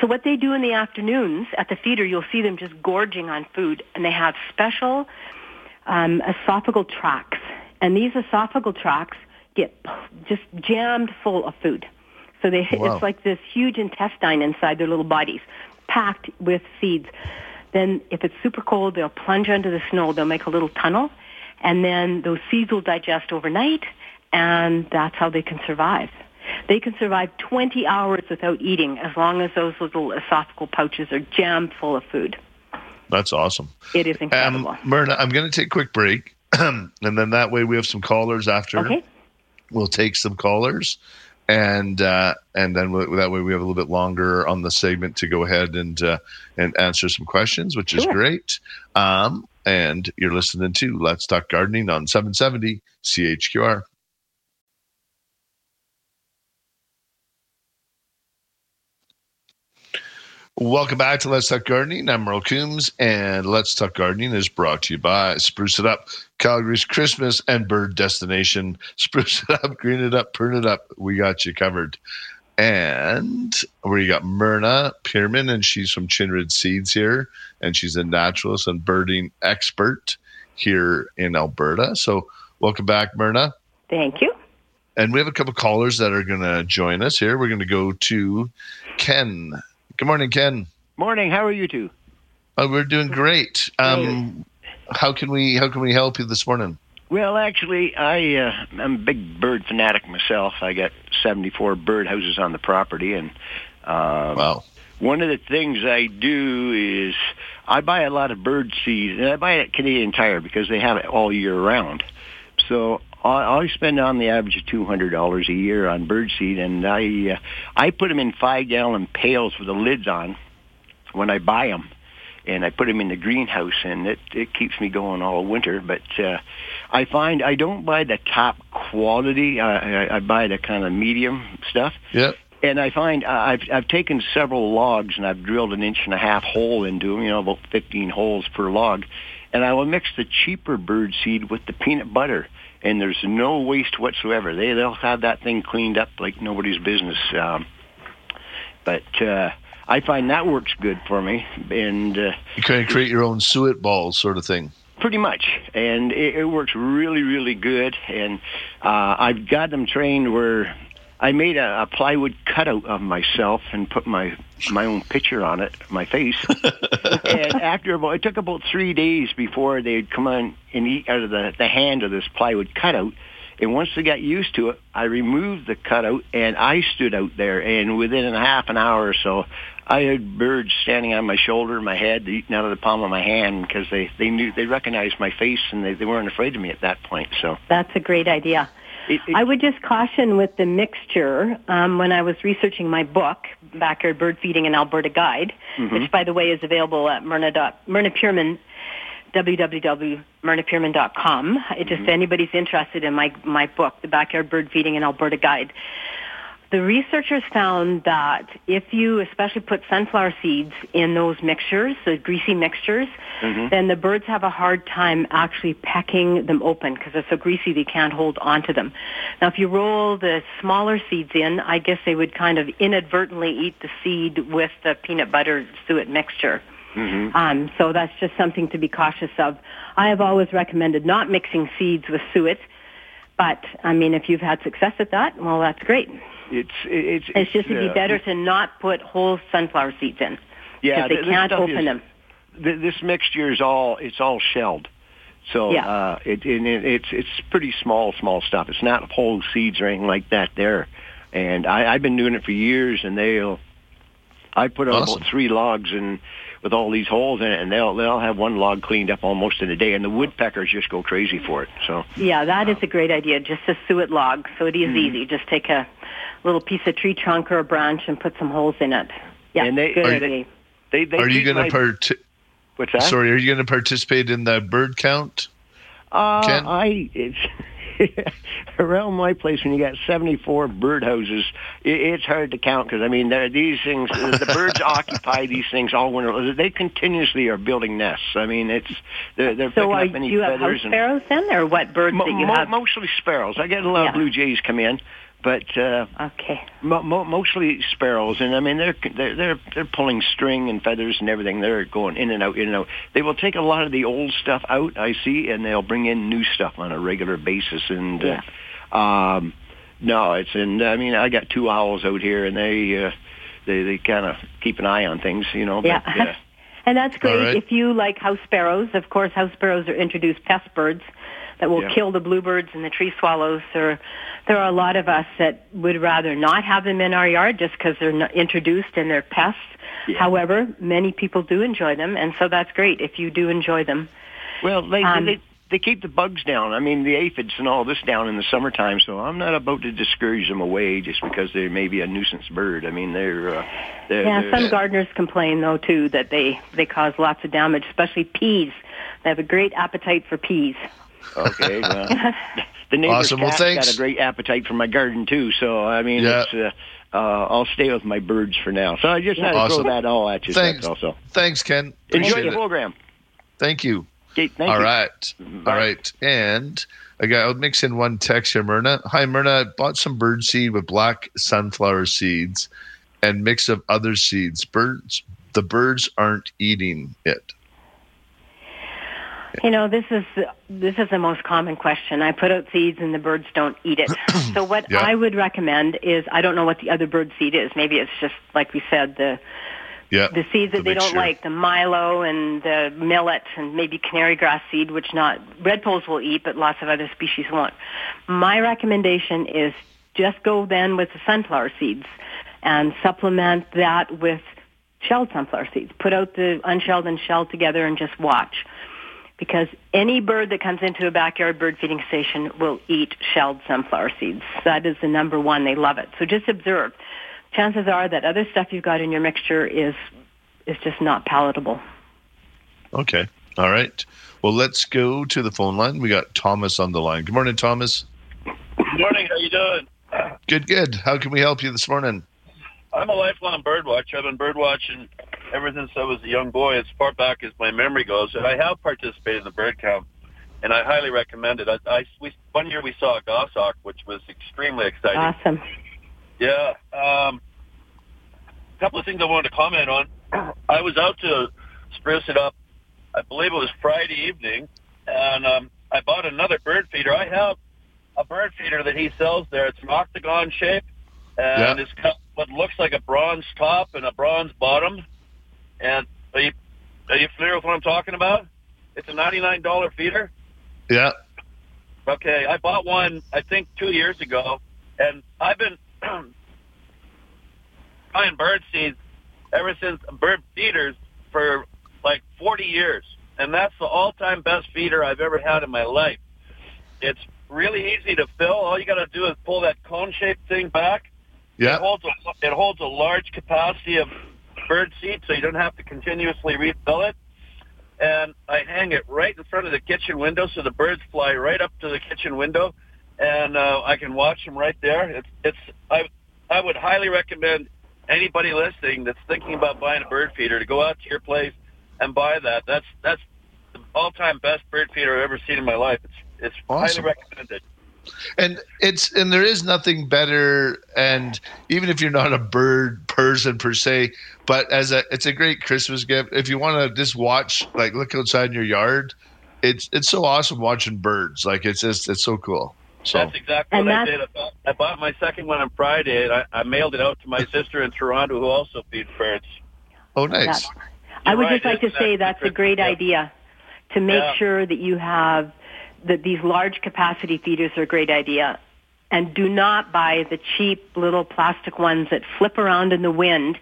So what they do in the afternoons at the feeder, you'll see them just gorging on food, and they have special um, esophageal tracts, and these esophageal tracts get just jammed full of food. So they Wow. it's like this huge intestine inside their little bodies, packed with seeds. Then, if it's super cold, they'll plunge under the snow. They'll make a little tunnel, and then those seeds will digest overnight, and that's how they can survive. They can survive 20 hours without eating as long as those little esophageal pouches are jammed full of food. That's awesome. It is incredible. Um, Myrna, I'm going to take a quick break, and then that way we have some callers after. Okay. We'll take some callers, and uh, and then we, that way we have a little bit longer on the segment to go ahead and uh, and answer some questions, which is Sure. great. Um, and you're listening to Let's Talk Gardening on 770 CHQR. Welcome back to Let's Talk Gardening. I'm Merle Coombs, and Let's Talk Gardening is brought to you by Spruce It Up, Calgary's Christmas and bird destination. Spruce it up, green it up, prune it up. We got you covered. And we got Myrna Pearman, and she's from Chinridge Seeds here, and she's a naturalist and birding expert here in Alberta. So, welcome back, Myrna. Thank you. And we have a couple callers that are going to join us here. We're going to go to Ken. Good morning, Ken. Morning. How are you two? Oh, we're doing great. Um, how can we how can we help you this morning? Well, actually, I uh, I'm a big bird fanatic myself. I got 74 bird houses on the property, and um, wow. One of the things I do is I buy a lot of bird seed, and I buy it at Canadian Tire because they have it all year round. So I I spend on the average of two hundred dollars a year on bird seed, and I uh, I put them in five gallon pails with the lids on when I buy them, and I put them in the greenhouse, and it it keeps me going all winter. But uh, I find I don't buy the top quality. Uh, I, I buy the kind of medium stuff. Yep. And I find uh, I've I've taken several logs and I've drilled an inch and a half hole into them, you know, about 15 holes per log, and I will mix the cheaper bird seed with the peanut butter, and there's no waste whatsoever. They they'll have that thing cleaned up like nobody's business. Um, but uh, I find that works good for me, and uh, You kind of create your own suet balls, sort of thing. Pretty much, and it, it works really, really good. And uh, I've got them trained where I made a, a plywood cutout of myself and put my my own picture on it, my face. and after about, it took about three days before they'd come on and eat out of the, the hand of this plywood cutout. And once they got used to it, I removed the cutout and I stood out there. And within a half an hour or so, I had birds standing on my shoulder, my head, eating out of the palm of my hand because they they knew they recognized my face and they, they weren't afraid of me at that point. So That's a great idea. I would just caution with the mixture um, when I was researching my book Backyard Bird Feeding in Alberta Guide, Mhm. which, by the way, is available at Myrna, dot, Myrna Pearman, www.myrnapearman.com. It just anybody's interested in my my book, The Backyard Bird Feeding in Alberta Guide. The researchers found that if you especially put sunflower seeds in those mixtures, the greasy mixtures, Mhm. then the birds have a hard time actually pecking them open because they're so greasy they can't hold onto them. Now, if you roll the smaller seeds in, I guess they would kind of inadvertently eat the seed with the peanut butter suet mixture. Mm-hmm. Um, so that's just something to be cautious of. I have always recommended not mixing seeds with suet, but I mean, if you've had success at that, well, that's great. It's it's It's just it'd be uh, better to not put whole sunflower seeds in. Yeah, because they th- can't open is- them. th- this mixture is all it's all shelled. So Yeah. uh, it, and it it's it's pretty small small stuff. It's not whole seeds or anything like that there. And I, I've been doing it for years, and they'll. I put on Awesome. about three logs and with all these holes in it, and they'll they'll have one log cleaned up almost in a day, and the woodpeckers just go crazy for it. So Yeah, that is a great idea. Just a suet log, so it is Mhm. easy. Just take a little piece of tree trunk or a branch and put some holes in it. Yeah, And they- good Are you- idea. they they are you going to part? What's that? Sorry, are you going to participate in the bird count? Uh, Ken? I it's around my place when you got 74 birdhouses, it, it's hard to count because I mean there these things the birds occupy these things all winter. They continuously are building nests. I mean it's they're, they're So picking are, up do any you have house feathers and sparrows then, or what birds Mo- that you mo- have? mostly sparrows. I get a lot Yeah. of blue jays come in, but uh, okay, mo- mo- mostly sparrows. And I mean they're they're they're they're pulling string and feathers and everything. They're going in and out, in and out. They will take a lot of the old stuff out. I see, and they'll bring in new stuff on a regular basis. And uh, um, no, it's and I mean I got two owls out here, and they uh, they they kind of keep an eye on things, you know. Yeah. But, uh, And that's great right. if you like house sparrows. Of course, house sparrows are introduced pest birds that will Yeah. kill the bluebirds and the tree swallows. Or there are a lot of us that would rather not have them in our yard just because they're not introduced and they're pests. However, many people do enjoy them, and so that's great if you do enjoy them. Well, they, Um, they they keep the bugs down. I mean, the aphids and all this down in the summertime. So I'm not about to discourage them away just because they may be a nuisance bird. I mean, they're uh, they're, Yeah, they're some gardeners complain though too that they they cause lots of damage, especially peas. They have a great appetite for peas. Okay. Well, the neighbor's Awesome. Well, thanks. got a great appetite for my garden too. So I mean, Yeah. it's. Uh, uh, I'll stay with my birds for now. So I just had to throw that all at you. Thanks. Also. Thanks, Ken. Enjoy Appreciate the program. Thank you. Okay, thank All you. right. All right. And I got, I'll mix in one text here, Myrna. Hi, Myrna. I bought some bird seed with black sunflower seeds and mix of other seeds. Birds, the birds aren't eating it. You know, this is this is the most common question. I put out seeds and the birds don't eat it. so what Yeah. I would recommend is I don't know what the other bird seed is. Maybe it's just like we said the Yeah. the seeds that they don't like, the milo and the millet and maybe canary grass seed, which not redpolls will eat, but lots of other species won't. My recommendation is just go then with the sunflower seeds and supplement that with shelled sunflower seeds. Put out the unshelled and shelled together and just watch. Because any bird that comes into a backyard bird feeding station will eat shelled sunflower seeds. That is the number one. They love it. So just observe. Chances are that other stuff you've got in your mixture is is just not palatable. Okay. All right. Well, let's go to the phone line. We got Thomas on the line. Good morning, Thomas. Good morning. How you doing? Good, good. How can we help you this morning? I'm a lifelong bird watcher. I've been bird watching ever since I was a young boy, as far back as my memory goes. And I have participated in the bird count, and I highly recommend it. I, I we, one year we saw a goshawk, which was extremely exciting. Awesome. Yeah. Um, a couple of things I wanted to comment on. I was out to spruce it up. I believe it was Friday evening, and um, I bought another bird feeder. I have a bird feeder that he sells there. It's an octagon shape, and Yeah. it's got what looks like a bronze top and a bronze bottom. And are you are you familiar with what I'm talking about? It's a ninety-nine dollar feeder. Yeah. Okay, I bought one I think two years ago, and I've been buying bird seeds ever since bird feeders for like 40 years, and that's the all-time best feeder I've ever had in my life. It's really easy to fill. All you got to do is pull that cone-shaped thing back, Yeah. It holds a, it holds a large capacity of bird seed, so you don't have to continuously refill it. And I hang it right in front of the kitchen window, so the birds fly right up to the kitchen window, and uh, I can watch them right there. It's it's I I would highly recommend anybody listening that's thinking about buying a bird feeder to go out to your place and buy that. That's that's the all-time best bird feeder I've ever seen in my life. It's it's Awesome. highly recommended. And it's and there is nothing better and even if you're not a bird person per se but as a it's a great christmas gift. If you want to just watch like look outside in your yard it's it's so awesome watching birds. Like it's just it's so cool. So. That's exactly And what I did. I bought, I bought my second one on Friday, and I, I mailed it out to my sister in Toronto, who also feeds birds. oh nice. I would You're just like to it's say that's a great idea to make Yeah. sure that you have that these large capacity feeders are a great idea. And do not buy the cheap little plastic ones that flip around in the wind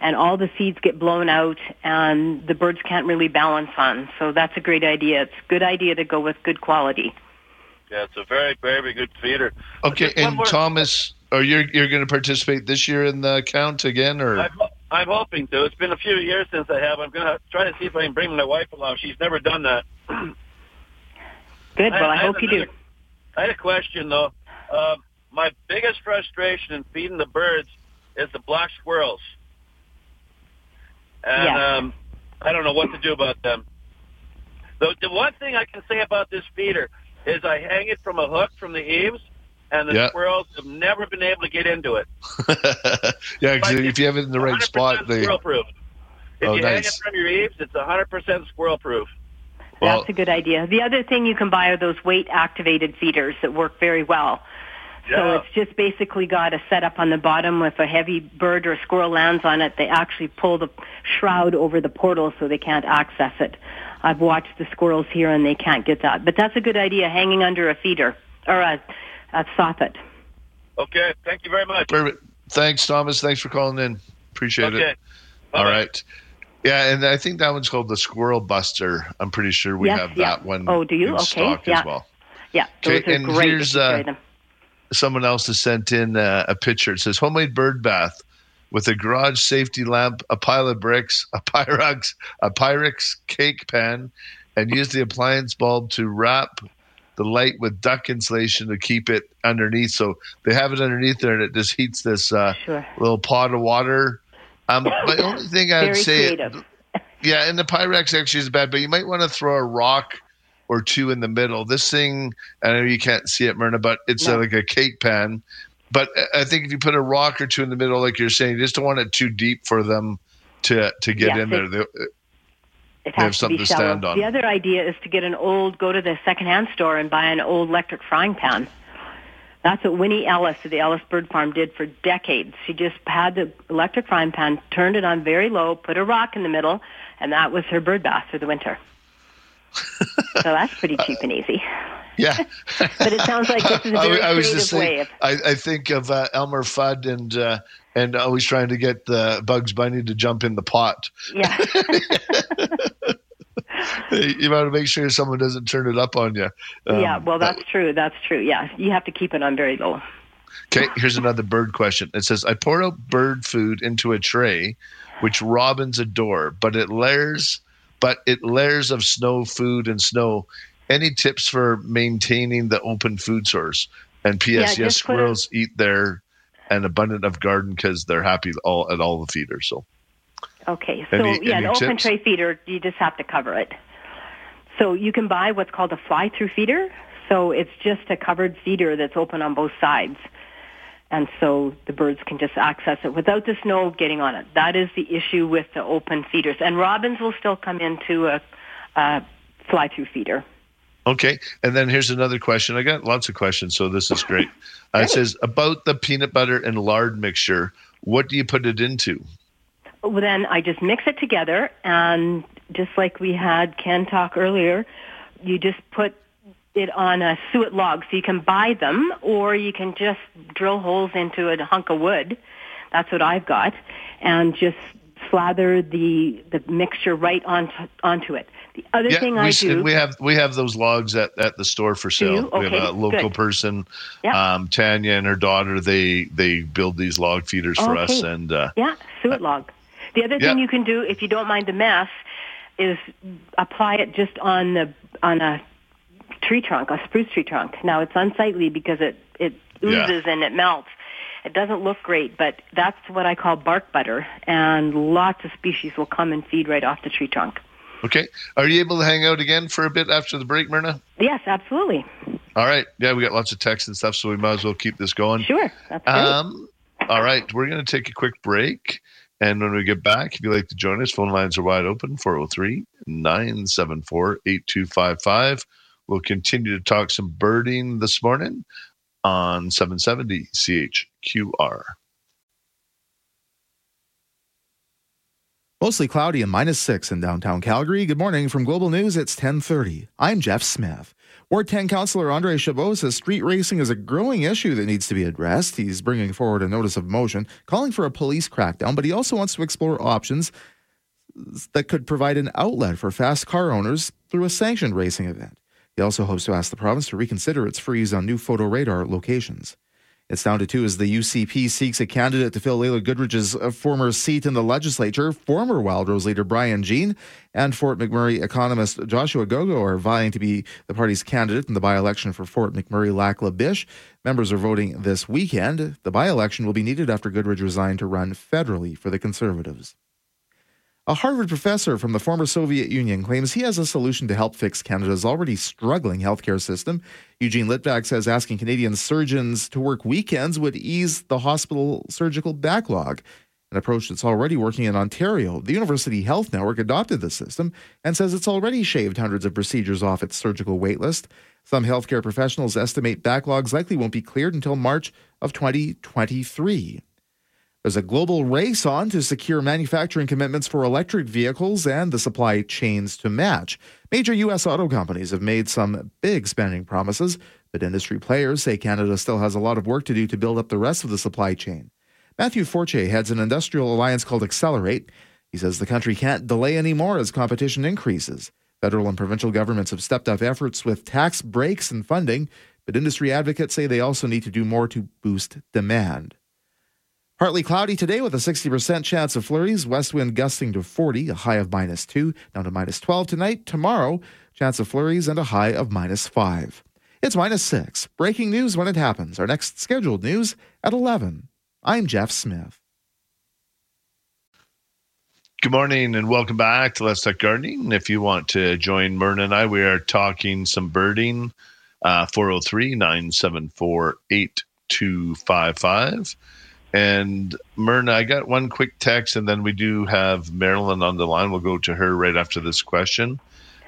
and all the seeds get blown out and the birds can't really balance on. So that's a great idea. It's a good idea to go with good quality. Yeah, it's a very, very good feeder. okay and more- thomas are you you're going to participate this year in the count again or I'm, I'm hoping to. It's been a few years since I have. I'm going to try to see if I can bring my wife along. She's never done that. Good. Well, I, have hope you do. I had a question though. Um, my biggest frustration in feeding the birds is the black squirrels, and Yeah. um, I don't know what to do about them. The, the one thing I can say about this feeder is I hang it from a hook from the eaves, and the Yeah. squirrels have never been able to get into it. yeah because if you have it in the right 100% spot they squirrel proof. If Oh, you hang it from your eaves, it's 100% squirrel proof. Well That's a good idea. The other thing you can buy are those weight activated feeders that work very well. So Yeah. it's just basically got a setup on the bottom. If a heavy bird or squirrel lands on it, they actually pull the shroud over the portal so they can't access it. I've watched the squirrels here and they can't get that. But that's a good idea, hanging under a feeder or a, a soffit. Okay, thank you very much. Perfect. Thanks, Thomas. Thanks for calling in. Appreciate Okay. it. All right. Yeah, and I think that one's called the Squirrel Buster. I'm pretty sure we Yes, have yeah. that one. Oh, do you? in Okay, stock yeah. as well. Yeah, those Okay, and great. here's, if you carry uh. Someone else has sent in uh, a picture. It says homemade bird bath with a garage safety lamp, a pile of bricks, a Pyrex, a Pyrex cake pan, and use the appliance bulb to wrap the light with duck insulation to keep it underneath. So they have it underneath there, and it just heats this uh, Sure. little pot of water. Um, my only thing I'd say, creative. yeah, and the Pyrex actually is bad, but you might want to throw a rock or two in the middle. This thing, I know you can't see it, Myrna, but it's No. uh, like a cake pan. But I- I think if you put a rock or two in the middle, like you're saying, you just don't want it too deep for them to to get Yeah, in they- there. They, has have something to to stand on. The other idea is to get an old, go to the secondhand store and buy an old electric frying pan. That's what Winnie Ellis of the Ellis Bird Farm did for decades. She just had the electric frying pan, turned it on very low, put a rock in the middle, and that was her bird bath for the winter. so that's pretty cheap and easy. yeah. But it sounds like this is a I, very I was creative just way of I, I think of uh, Elmer Fudd and uh, and always trying to get the Bugs Bunny to jump in the pot. yeah. you want to make sure someone doesn't turn it up on you. Um, yeah, well that's true. That's true. Yeah. You have to keep it on very low. Okay, here's another bird question. It says, I pour out bird food into a tray, which robins adore, but it layers, but it layers of snow food and snow. Any tips for maintaining the open food source? And P.S. Yeah, yes, put a- squirrels eat their an abundant of garden because they're happy all at all the feeders. So Okay, so Any- yeah, any an open tray feeder, you just have to cover it. So you can buy what's called a fly-through feeder. So it's just a covered feeder that's open on both sides. And so the birds can just access it without the snow getting on it. That is the issue with the open feeders. And robins will still come into a, a fly-through feeder. Okay. And then here's another question. I got lots of questions, so this is great. Uh, it says about the peanut butter and lard mixture. What do you put it into? Well, then I just mix it together, and just like we had Ken talk earlier, you just put it on a suet log. So you can buy them, or you can just drill holes into a hunk of wood. That's what I've got, and just slather the the mixture right onto onto it. The other yeah, thing we, do, we have we have those logs at, at the store for sale. you? We have a local good. person, um, Tanya and her daughter. They they build these log feeders for us, and uh, yeah, suet log. The other thing yeah. you can do, if you don't mind the mess, is apply it just on the on a tree trunk, a spruce tree trunk. Now it's unsightly because it it Yeah. oozes and it melts. It doesn't look great, but that's what I call bark butter, and lots of species will come and feed right off the tree trunk. okay. Are you able to hang out again for a bit after the break, Myrna? Yes, absolutely. All right. Yeah, we got lots of texts and stuff, so we might as well keep this going. Sure. That's great. Um, all right, we're going to take a quick break. And when we get back, if you'd like to join us, phone lines are wide open 403 974 8255. We'll continue to talk some birding this morning on 770 CHQR. Mostly cloudy and minus six in downtown Calgary. Good morning from Global News. It's 1030. I'm Jeff Smith. Ward 10 Councillor Andre Chabot says street racing is a growing issue that needs to be addressed. He's bringing forward a notice of motion calling for a police crackdown, but he also wants to explore options that could provide an outlet for fast car owners through a sanctioned racing event. He also hopes to ask the province to reconsider its freeze on new photo radar locations. It's down to two as the UCP seeks a candidate to fill Laila Goodridge's uh, former seat in the legislature. Former Wildrose leader Brian Jean and Fort McMurray economist Joshua Gogo are vying to be the party's candidate in the by election for Fort McMurray Lac La Biche. Members are voting this weekend. The by election will be needed after Goodridge resigned to run federally for the Conservatives. A Harvard professor from the former Soviet Union claims he has a solution to help fix Canada's already struggling healthcare system. Eugene Litvak says asking Canadian surgeons to work weekends would ease the hospital surgical backlog, an approach that's already working in Ontario. The University Health Network adopted the system and says it's already shaved hundreds of procedures off its surgical waitlist. Some healthcare professionals estimate backlogs likely won't be cleared until March of 2023. There's a global race on to secure manufacturing commitments for electric vehicles and the supply chains to match. Major U.S. auto companies have made some big spending promises, but industry players say Canada still has a lot of work to do to build up the rest of the supply chain. Matthew Forche heads an industrial alliance called Accelerate. He says the country can't delay anymore as competition increases. Federal and provincial governments have stepped up efforts with tax breaks and funding, but industry advocates say they also need to do more to boost demand. Partly cloudy today with a 60% chance of flurries. West wind gusting to 40, a high of minus 2, down to minus 12 tonight. Tomorrow, chance of flurries and a high of minus 5. It's minus 6. Breaking news when it happens. Our next scheduled news at 11. I'm Jeff Smith. Good morning and welcome back to Let's Talk Gardening. If you want to join Myrna and I, we are talking some birding. Uh, 403 974 8255. And Myrna, I got one quick text, and then we do have Marilyn on the line. We'll go to her right after this question.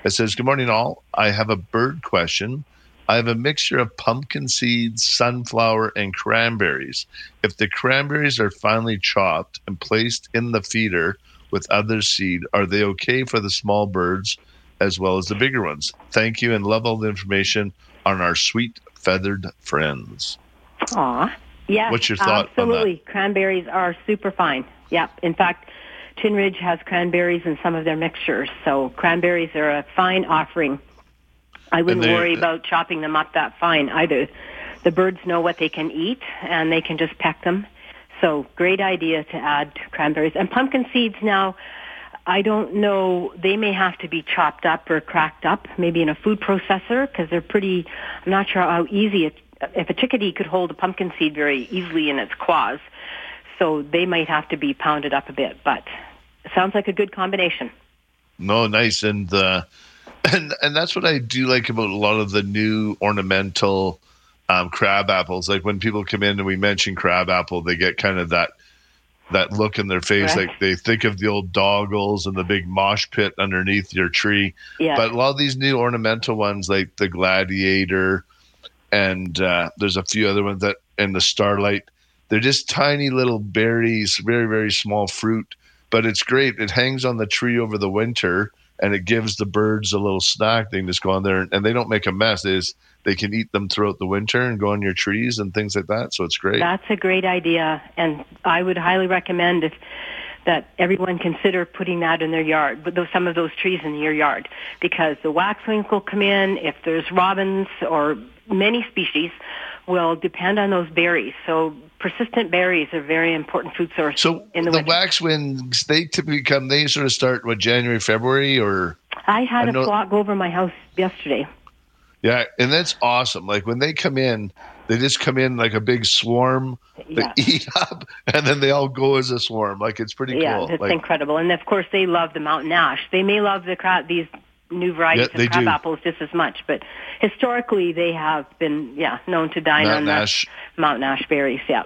It says, Good morning, all. I have a bird question. I have a mixture of pumpkin seeds, sunflower, and cranberries. If the cranberries are finely chopped and placed in the feeder with other seed, are they okay for the small birds as well as the bigger ones? Thank you and love all the information on our sweet feathered friends. Aw. Yeah. What's your thought on that? Absolutely. Cranberries are super fine. Yep. In fact, Chinridge has cranberries in some of their mixtures, so cranberries are a fine offering. I wouldn't they- worry about chopping them up that fine either. The birds know what they can eat, and they can just peck them. So great idea to add cranberries. And pumpkin seeds now, I don't know, they may have to be chopped up or cracked up, maybe in a food processor, because they're pretty, I'm not sure how easy it, a chickadee could hold a pumpkin seed very easily in its claws. So they might have to be pounded up a bit, but it sounds like a good combination. No, nice, and uh, and and that's what I do like about a lot of the new ornamental um, crab apples. Like when people come in and we mention crab apple, they get kind of that that look in their face, Correct. like they think of the old Dolgos and the big mosh pit underneath your tree. Yeah. But a lot of these new ornamental ones, like the gladiator, and uh, there's a few other ones that and the starlight, they're just tiny little berries, very very small fruit but it's great. It hangs on the tree over the winter, and it gives the birds a little snack. They can just go on there, and, and they don't make a mess. They, they can eat them throughout the winter and go on your trees and things like that. So it's great. That's a great idea, and I would highly recommend if that everyone consider putting that in their yard, but those, some of those trees in your yard, because the waxwings will come in. If there's robins or many species, will depend on those berries. So persistent berries are very important food source. So in the, the waxwings, they typically come. They sort of start what January, February, or I had I a know- flock go over my house yesterday. yeah, and that's awesome. Like when they come in, they just come in like a big swarm. They Yeah. eat up, and then they all go as a swarm. Like it's pretty yeah, cool. it's like, incredible. And of course, they love the mountain ash. They may love the these new varieties Yeah, of crab do. apples just as much, but historically they have been, yeah, known to dine Mountain on the ash. mountain ash berries. Yeah.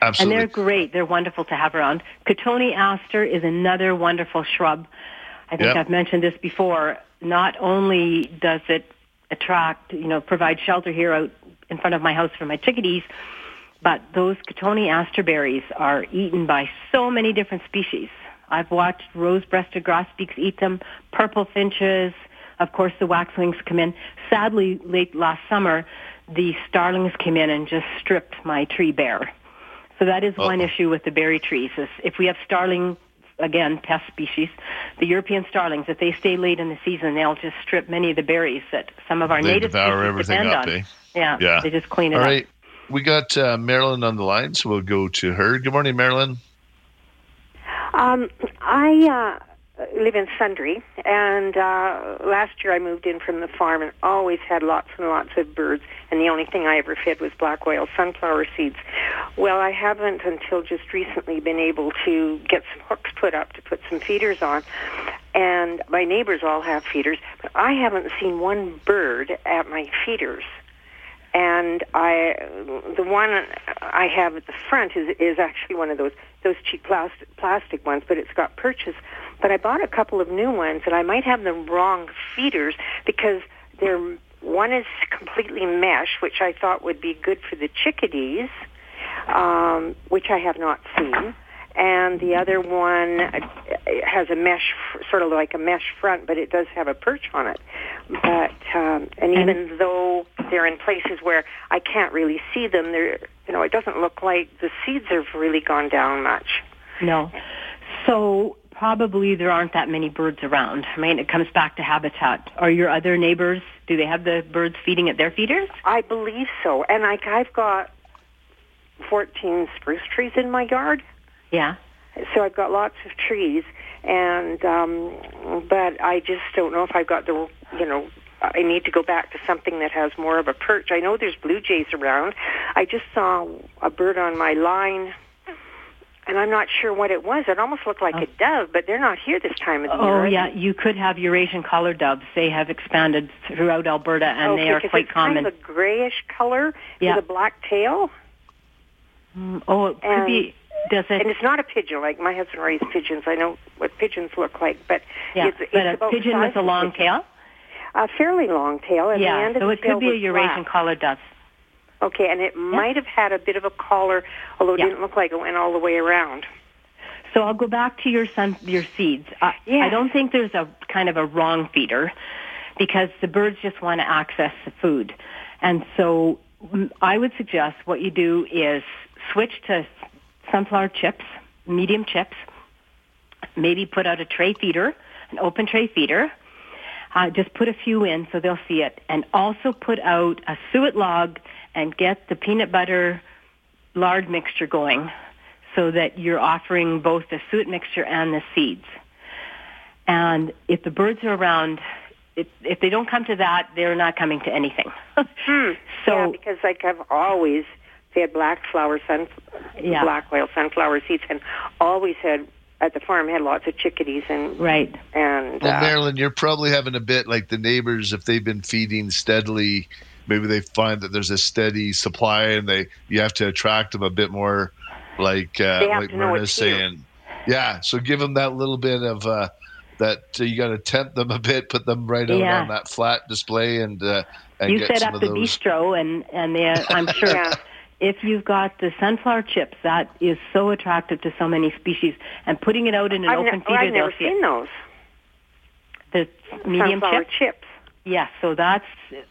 Absolutely. And they're great. They're wonderful to have around. Cotoneaster is another wonderful shrub. I think Yep. I've mentioned this before. Not only does it attract, you know, provide shelter here out in front of my house for my chickadees, but those Cotoneaster berries are eaten by so many different species. I've watched rose-breasted grosbeaks eat them, purple finches, of course the waxwings come in. Sadly, late last summer, the starlings came in and just stripped my tree bare. So that is one issue with the berry trees. Is if we have starling, again, pest species, the European starlings, if they stay late in the season, they'll just strip many of the berries that some of our They native devour species everything depend up, on. eh? Yeah, Yeah. they just clean it All up. right. We got uh, Marilyn on the line, so we'll go to her. Good morning, Marilyn. Um, I uh, live in Sundre, and uh, last year I moved in from the farm and always had lots and lots of birds, and the only thing I ever fed was black oil sunflower seeds. Well, I haven't until just recently been able to get some hooks put up to put some feeders on, and my neighbors all have feeders, but I haven't seen one bird at my feeders and I the one I have at the front is is actually one of those those cheap plastic plastic ones, but it's got perches. But I bought a couple of new ones, and I might have the wrong feeders because they're one is completely mesh, which I thought would be good for the chickadees, um, which I have not seen. And the other one uh, has a mesh, sort of like a mesh front, but it does have a perch on it. But um, and even though they're in places where I can't really see them, they're you know it doesn't look like the seeds have really gone down much. No. So probably there aren't that many birds around. I mean, it comes back to habitat. Are your other neighbors, do they have the birds feeding at their feeders? I believe so. And like I've got 14 spruce trees in my yard. Yeah. So I've got lots of trees and um but I just don't know if I've got the you know I need to go back to something that has more of a perch. I know there's blue jays around. I just saw a bird on my line and I'm not sure what it was. It almost looked like a dove, but they're not here this time of the Oh year. yeah, you could have Eurasian collar doves. They have expanded throughout Alberta, and okay, they are quite it's common. kind of a grayish color Yeah. with a black tail. Mm, oh, it could And- be. Does it? And it's not a pigeon. Like my husband raised pigeons. I know what pigeons look like, but Yeah, it's, it's but a pigeon with a long pigeon. tail. A fairly long tail, and the yeah, end of so the it tail could be a Eurasian collar dove. Okay, and it might have had a bit of a collar, although it Yeah. didn't look like it went all the way around. So I'll go back to your sun, your seeds. Uh, I don't think there's a kind of a wrong feeder because the birds just want to access the food. And so mm, I would suggest what you do is switch to sunflower chips, medium chips, maybe put out a tray feeder, an open tray feeder. Uh, just put a few in so they'll see it. And also put out a suet log and get the peanut butter lard mixture going so that you're offering both the suet mixture and the seeds. And if the birds are around, if, if they don't come to that, they're not coming to anything. Hmm. So yeah, because like I've always fed black flower sun, Yeah. black oil sunflower seeds, and always had at the farm had lots of chickadees and right. and Well, uh, Marilyn, you're probably having a bit like the neighbors if they've been feeding steadily. Maybe they find that there's a steady supply, and they you have to attract them a bit more, like uh, They like to Myrna's it's here. saying. Yeah, so give them that little bit of uh, that. Uh, you got to tempt them a bit, put them right out Yeah. on that flat display, and uh, and you get set some up of the those. bistro, and and they, I'm sure Yeah. If you've got the sunflower chips, that is so attractive to so many species. And putting it out in an I've, open ne- feeder, I've they'll never see seen it. those the medium sunflower chips. chips. Yes, so that's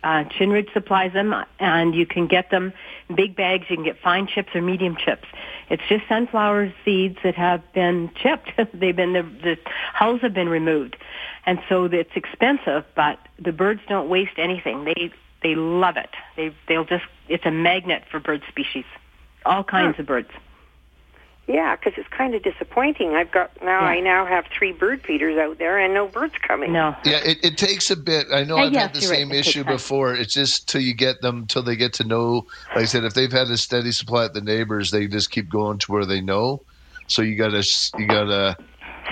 uh, Chinridge supplies them, and you can get them in big bags. You can get fine chips or medium chips. It's just sunflower seeds that have been chipped. They've been the, the hulls have been removed, and so it's expensive. But the birds don't waste anything. They they love it. They they'll just it's a magnet for bird species, all kinds of birds. Yeah, because it's kind of disappointing. I've got now. Yeah. I now have three bird feeders out there, and no birds coming. No. Yeah, it, it takes a bit. I know Uh, I've yes, had the you're right. same It takes issue time. before. It's just till you get them, till they get to know. Like I said, if they've had a steady supply at the neighbors, they just keep going to where they know. So you gotta, you gotta,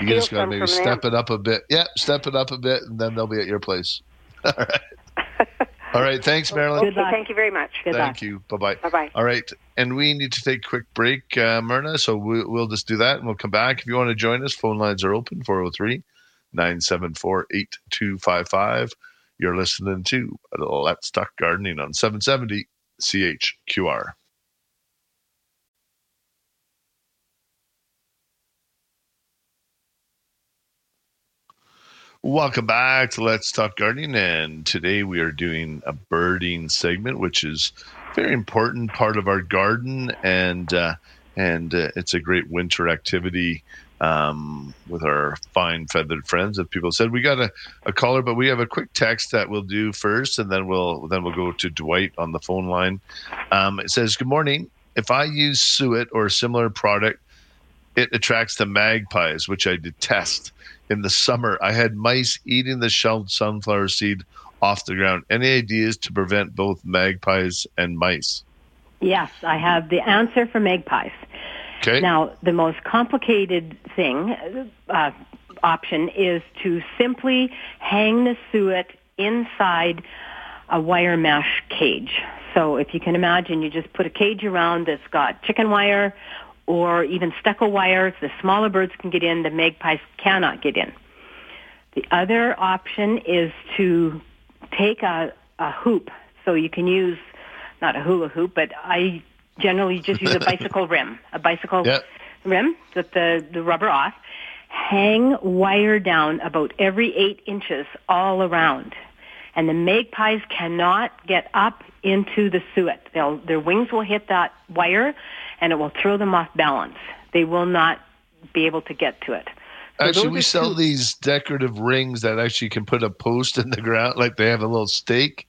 you Steal just gotta maybe step them. it up a bit. Yeah, step it up a bit, and then they'll be at your place. All right. All right. Thanks, Marilyn. Okay, thank you very much. Thank you. Bye bye. Bye bye. All right. And we need to take a quick break, uh, Myrna. So we, we'll just do that and we'll come back. If you want to join us, phone lines are open 403 974 8255. You're listening to Let's Talk Gardening on 770 CHQR. Welcome back to Let's Talk Gardening, and today we are doing a birding segment, which is a very important part of our garden, and uh, and uh, it's a great winter activity um, with our fine feathered friends. If people said we got a, a caller, but we have a quick text that we'll do first, and then we'll then we'll go to Dwight on the phone line. Um, it says, "Good morning. If I use suet or a similar product." it attracts the magpies, which I detest. In the summer, I had mice eating the shelled sunflower seed off the ground. Any ideas to prevent both magpies and mice? Yes, I have the answer for magpies. Okay. Now, the most complicated thing, uh, option is to simply hang the suet inside a wire mesh cage. So if you can imagine, you just put a cage around that's got chicken wire or even stucco wires. The smaller birds can get in, the magpies cannot get in. The other option is to take a, a hoop. So you can use, not a hula hoop, but I generally just use a bicycle rim, a bicycle Yep. rim with the, the rubber off. Hang wire down about every eight inches all around. And the magpies cannot get up into the suet. They'll, their wings will hit that wire and it will throw them off balance. They will not be able to get to it. So Actually, we sell two- these decorative rings that actually can put a post in the ground, like they have a little stake,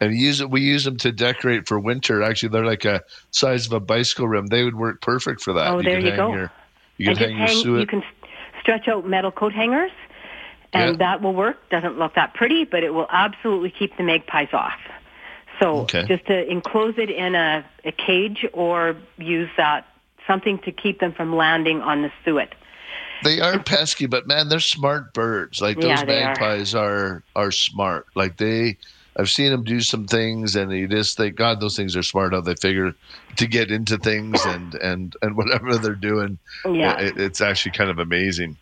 and use it. We use them to decorate for winter. Actually, they're like a size of a bicycle rim. They would work perfect for that. Oh, there could you hang go. Your, you can hang your suet. you can stretch out metal coat hangers, and Yeah. that will work. Doesn't look that pretty, but it will absolutely keep the magpies off. So Okay. just to enclose it in a, a cage or use that something to keep them from landing on the suet. They are pesky, but man, they're smart birds. Like those Yeah, they are. magpies are. are smart. Like they, I've seen them do some things, and you just think, God, those things are smart. How they figure to get into things and and and whatever they're doing. Yeah. it, it's actually kind of amazing.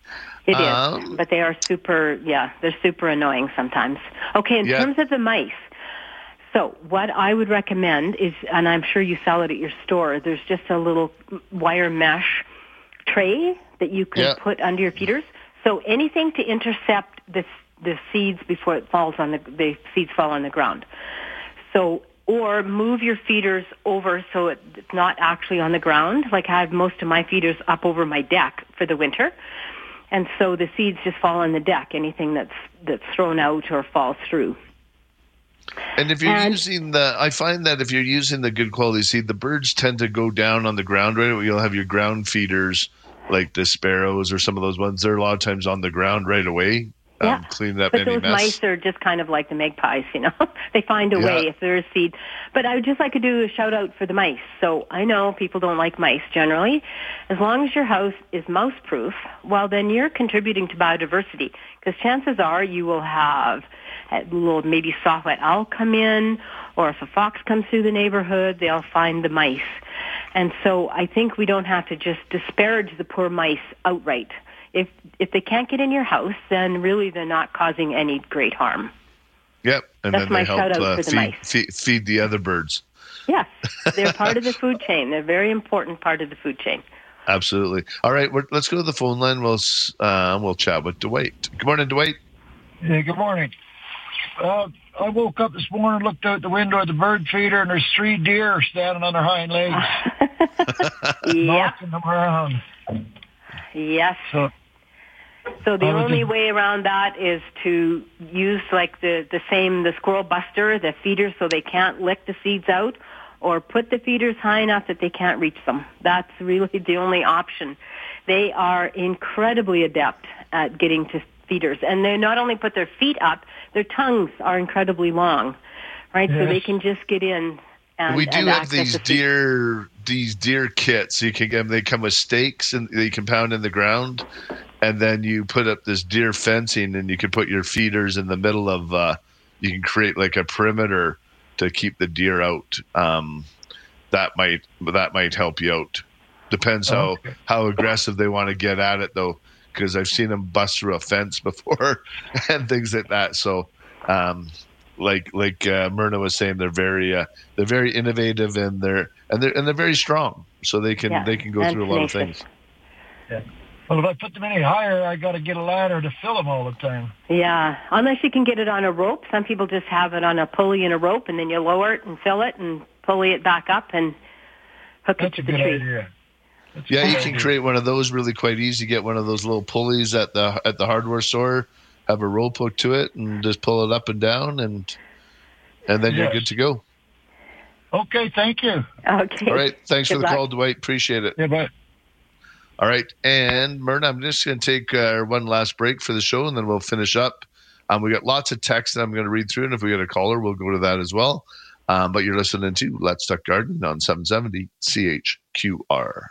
It is, Um, but they are super. Yeah, they're super annoying sometimes. Okay, in Yeah. terms of the mice. So what I would recommend is, and I'm sure you sell it at your store. There's just a little wire mesh tray that you can Yeah. put under your feeders. So anything to intercept the the seeds before it falls on the the seeds fall on the ground. So or move your feeders over so it's not actually on the ground. Like I have most of my feeders up over my deck for the winter. And so the seeds just fall on the deck, anything that's that's thrown out or falls through. And if you're And- using the, I find that if you're using the good quality seed, the birds tend to go down on the ground. Right, you'll have your ground feeders, like the sparrows or some of those ones. They're a lot of times on the ground right away, um, Yeah. cleaning up But any those mess. mice are just kind of like the magpies, you know. they find a way if there's seed. But I would just like to do a shout out for the mice. So I know people don't like mice generally. As long as your house is mouse proof, well then you're contributing to biodiversity because chances are you will have little maybe saw-whet owl come in or if a fox comes through the neighborhood, they'll find the mice. And so I think we don't have to just disparage the poor mice outright. If if they can't get in your house, then really they're not causing any great harm. Yep, and That's then my they help uh, for the feed, mice. feed feed the other birds. Yes, they're part of the food chain. They're a very important part of the food chain. Absolutely. All right, we're, let's go to the phone line. We'll uh, we'll chat with Dwight. Good morning, Dwight. Hey, good morning. Uh, I woke up this morning, looked out the window at the bird feeder, and there's three deer standing on their hind legs, knocking them around. Yes. So, So the only just- way around that is to use like the the same the squirrel buster, the feeders, so they can't lick the seeds out, or put the feeders high enough that they can't reach them. That's really the only option. They are incredibly adept at getting to feeders, and they not only put their feet up, their tongues are incredibly long, right? So they can just get in. And, we do and have these the deer these deer kits. You can get them. They come with stakes and they can pound in the ground, and then you put up this deer fencing, and you can put your feeders in the middle of. Uh, you can create like a perimeter to keep the deer out. Um, that might that might help you out. Depends how how aggressive they want to get at it though, because I've seen them bust through a fence before and things like that. So. Um, like like uh, Myrna was saying, they're very uh, they're very innovative and they're and they're and they're very strong. So they can Yeah, they can go and through a lot of tenacious. things. well, if I put them any higher, I got to get a ladder to fill them all the time. Yeah, unless you can get it on a rope. Some people just have it on a pulley and a rope, and then you lower it and fill it and pulley it back up and hook it to the tree. idea. Yeah, you can create one of those really quite easy. Get one of those little pulleys at the at the hardware store, have a rope hook to it, and just pull it up and down, and and then you're good to go. Okay, thank you. Okay. All right, thanks for the luck. call, Dwight. Appreciate it. Yeah, bye. All right, and Myrna, I'm just going to take uh, one last break for the show, and then we'll finish up. Um, we got lots of text that I'm going to read through, and if we get a caller, we'll go to that as well. Um, but you're listening to Let's Talk Garden on 770 CHQR.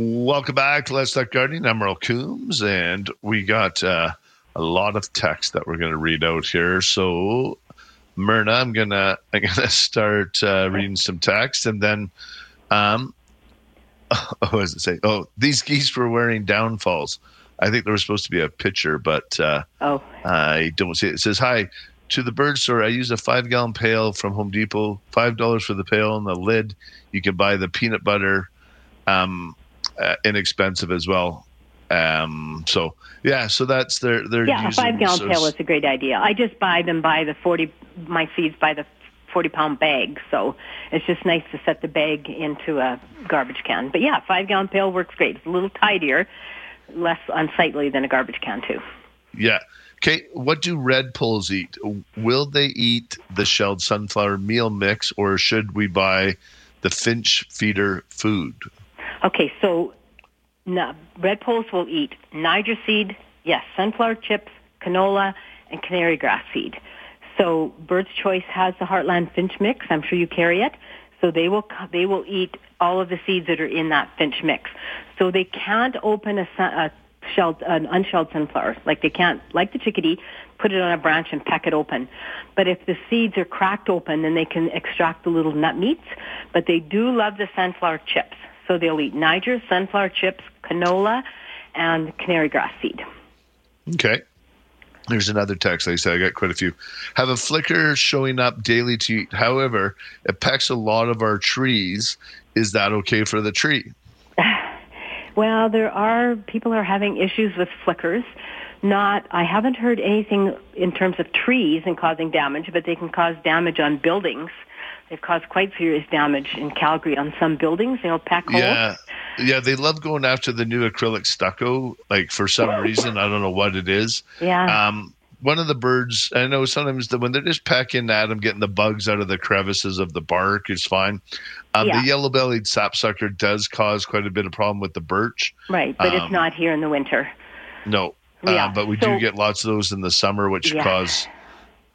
Welcome back to Let's Talk Gardening. I'm Earl Coombs, and we got uh, a lot of text that we're going to read out here. So, Myrna, I'm gonna I'm gonna start uh, reading some text, and then, um, oh, what does it say? Oh, these geese were wearing downfalls. I think there was supposed to be a picture, but uh, oh, I don't see it. It says hi. To the bird store, I use a five gallon pail from Home Depot. Five dollars for the pail and the lid. You can buy the peanut butter um, uh, inexpensive as well. Um, so yeah, so that's their their Yeah, a five gallon so- pail is a great idea. I just buy them by the forty my seeds by the forty pound bag, so it's just nice to set the bag into a garbage can. But yeah, five gallon pail works great. It's a little tidier, less unsightly than a garbage can too. Yeah. Okay. What do redpolls eat? Will they eat the shelled sunflower meal mix, or should we buy the finch feeder food? Okay, so no, redpolls will eat Niger seed, yes, sunflower chips, canola, and canary grass seed. So Bird's Choice has the Heartland Finch mix. I'm sure you carry it. So they will they will eat all of the seeds that are in that finch mix. So they can't open a, a shelled an unshelled sunflower. Like they can't like the chickadee put it on a branch and peck it open. But if the seeds are cracked open, then they can extract the little nut meats. But they do love the sunflower chips. So they'll eat Niger, sunflower chips, canola, and canary grass seed. Okay. There's another text. Like I said, I got quite a few. Have a flicker showing up daily to eat. However, it pecks a lot of our trees. Is that okay for the tree? Well, there are people are having issues with flickers. Not, I haven't heard anything in terms of trees and causing damage, but they can cause damage on buildings. They've caused quite serious damage in Calgary on some buildings. They'll peck holes. Yeah. Yeah, they love going after the new acrylic stucco. Like for some reason, I don't know what it is. Yeah. Um, one of the birds, I know sometimes the, when they're just pecking at them, getting the bugs out of the crevices of the bark is fine. Um, Yeah. The yellow-bellied sapsucker does cause quite a bit of problem with the birch. Right, but it's Um, not here in the winter. No, Yeah, uh, but we so- do get lots of those in the summer, which Yeah. cause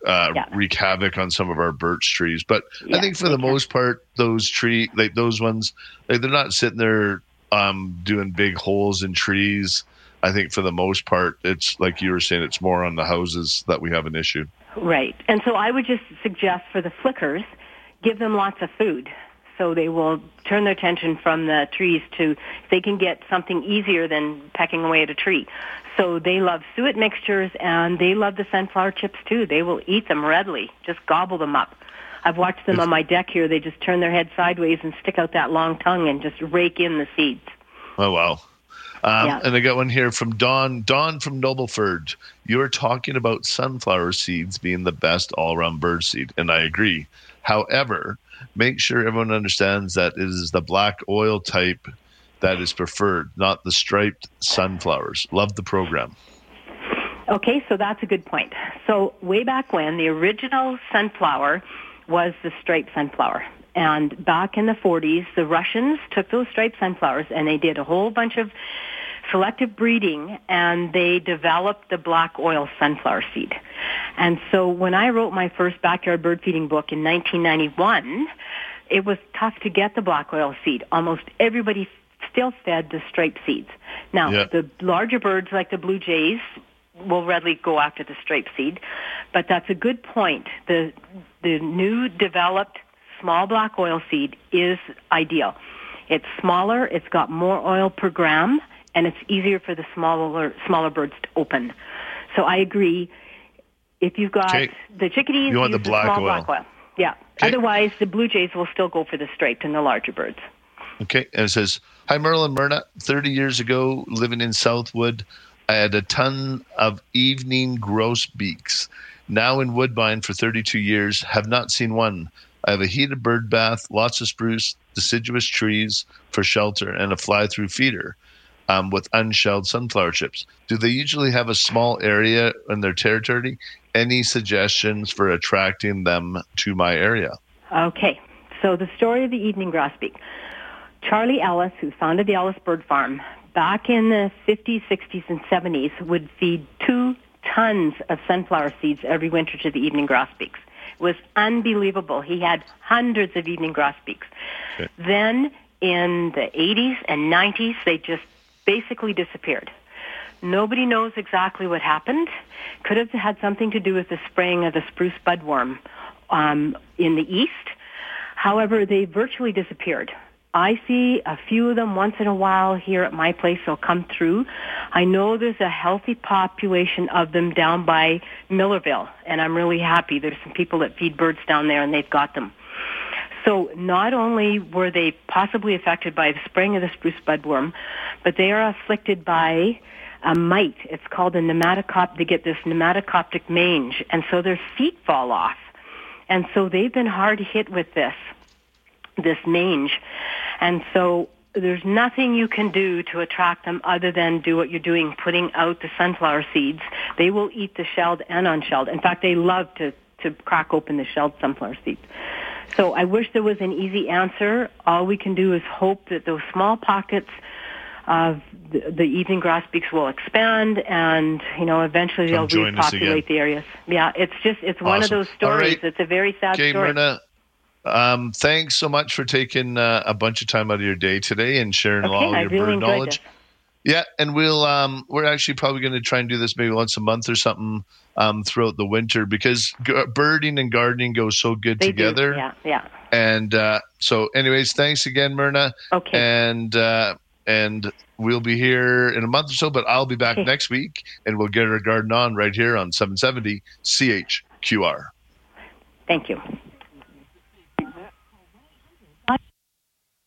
uh, Yeah. wreak havoc on some of our birch trees. But I think for the most part, those tree like those ones, like they're not sitting there um, doing big holes in trees. I think for the most part, it's like you were saying, it's more on the houses that we have an issue. Right. And so I would just suggest for the flickers, give them lots of food. So they will turn their attention from the trees to, they can get something easier than pecking away at a tree. So they love suet mixtures and they love the sunflower chips too. They will eat them readily, just gobble them up. I've watched them on my deck here. They just turn their head sideways and stick out that long tongue and just rake in the seeds. Oh wow. Um, Yeah. And I got one here from Don. Don from Nobleford. You're talking about sunflower seeds being the best all-round bird seed, and I agree. However, make sure everyone understands that it is the black oil type that is preferred, not the striped sunflowers. Love the program. Okay, so that's a good point. So way back when, the original sunflower was the striped sunflower. And back in the 40s, the Russians took those striped sunflowers and they did a whole bunch of selective breeding and they developed the black oil sunflower seed. And so when I wrote my first backyard bird feeding book in 1991, it was tough to get the black oil seed. Almost everybody still fed the striped seeds. Now, Yeah. the larger birds like the blue jays will readily go after the striped seed, but that's a good point. The the new developed small black oil seed is ideal. It's smaller, it's got more oil per gram, and it's easier for the smaller smaller birds to open. So I agree. If you've got Okay. the chickadees, You want the black small oil. black oil. Yeah. Otherwise, the blue jays will still go for the striped and the larger birds. Okay, and it says, "Hi, Merlin Myrna. Thirty years ago, living in Southwood, I had a ton of evening grosbeaks. Now in Woodbine for 32 years, have not seen one. I have a heated bird bath, lots of spruce, deciduous trees for shelter, and a fly-through feeder." Um, with unshelled sunflower chips. Do they usually have a small area in their territory? Any suggestions for attracting them to my area? Okay, so the story of the evening grosbeak. Charlie Ellis, who founded the Ellis Bird Farm, back in the 50s, 60s, and 70s, would feed two tons of sunflower seeds every winter to the evening grosbeaks. It was unbelievable. He had hundreds of evening grosbeaks. Then in the 80s and 90s, they just basically disappeared. Nobody knows exactly what happened. Could have had something to do with the spraying of the spruce budworm um, in the east. However, they virtually disappeared. I see a few of them once in a while here at my place. They'll come through. I know there's a healthy population of them down by Millarville, and I'm really happy. There's some people that feed birds down there, and they've got them. So not only were they possibly affected by the spraying of the spruce budworm, but they are afflicted by a mite. It's called a nematocop. They get this knemidokoptic mange, and so their feet fall off. And so they've been hard hit with this, this mange. And so there's nothing you can do to attract them other than do what you're doing, putting out the sunflower seeds. They will eat the shelled and unshelled. In fact, they love to, to crack open the shelled sunflower seeds. So I wish there was an easy answer. All we can do is hope that those small pockets of the, the evening grosbeaks will expand and, you know, eventually Come they'll join us again. repopulate the areas. Yeah, it's just, it's one of those stories. right. It's a very sad Okay, story. Myrna. Um, thanks so much for taking uh, a bunch of time out of your day today and sharing Okay, all I your really bird knowledge. this. Yeah, and we'll um, we're actually probably going to try and do this maybe once a month or something um, throughout the winter because g- birding and gardening go so good They together. Do. Yeah, yeah. And uh, so, anyways, thanks again, Myrna. Okay. And uh, and we'll be here in a month or so, but I'll be back next week, and we'll get our garden on right here on 770 CHQR. Thank you.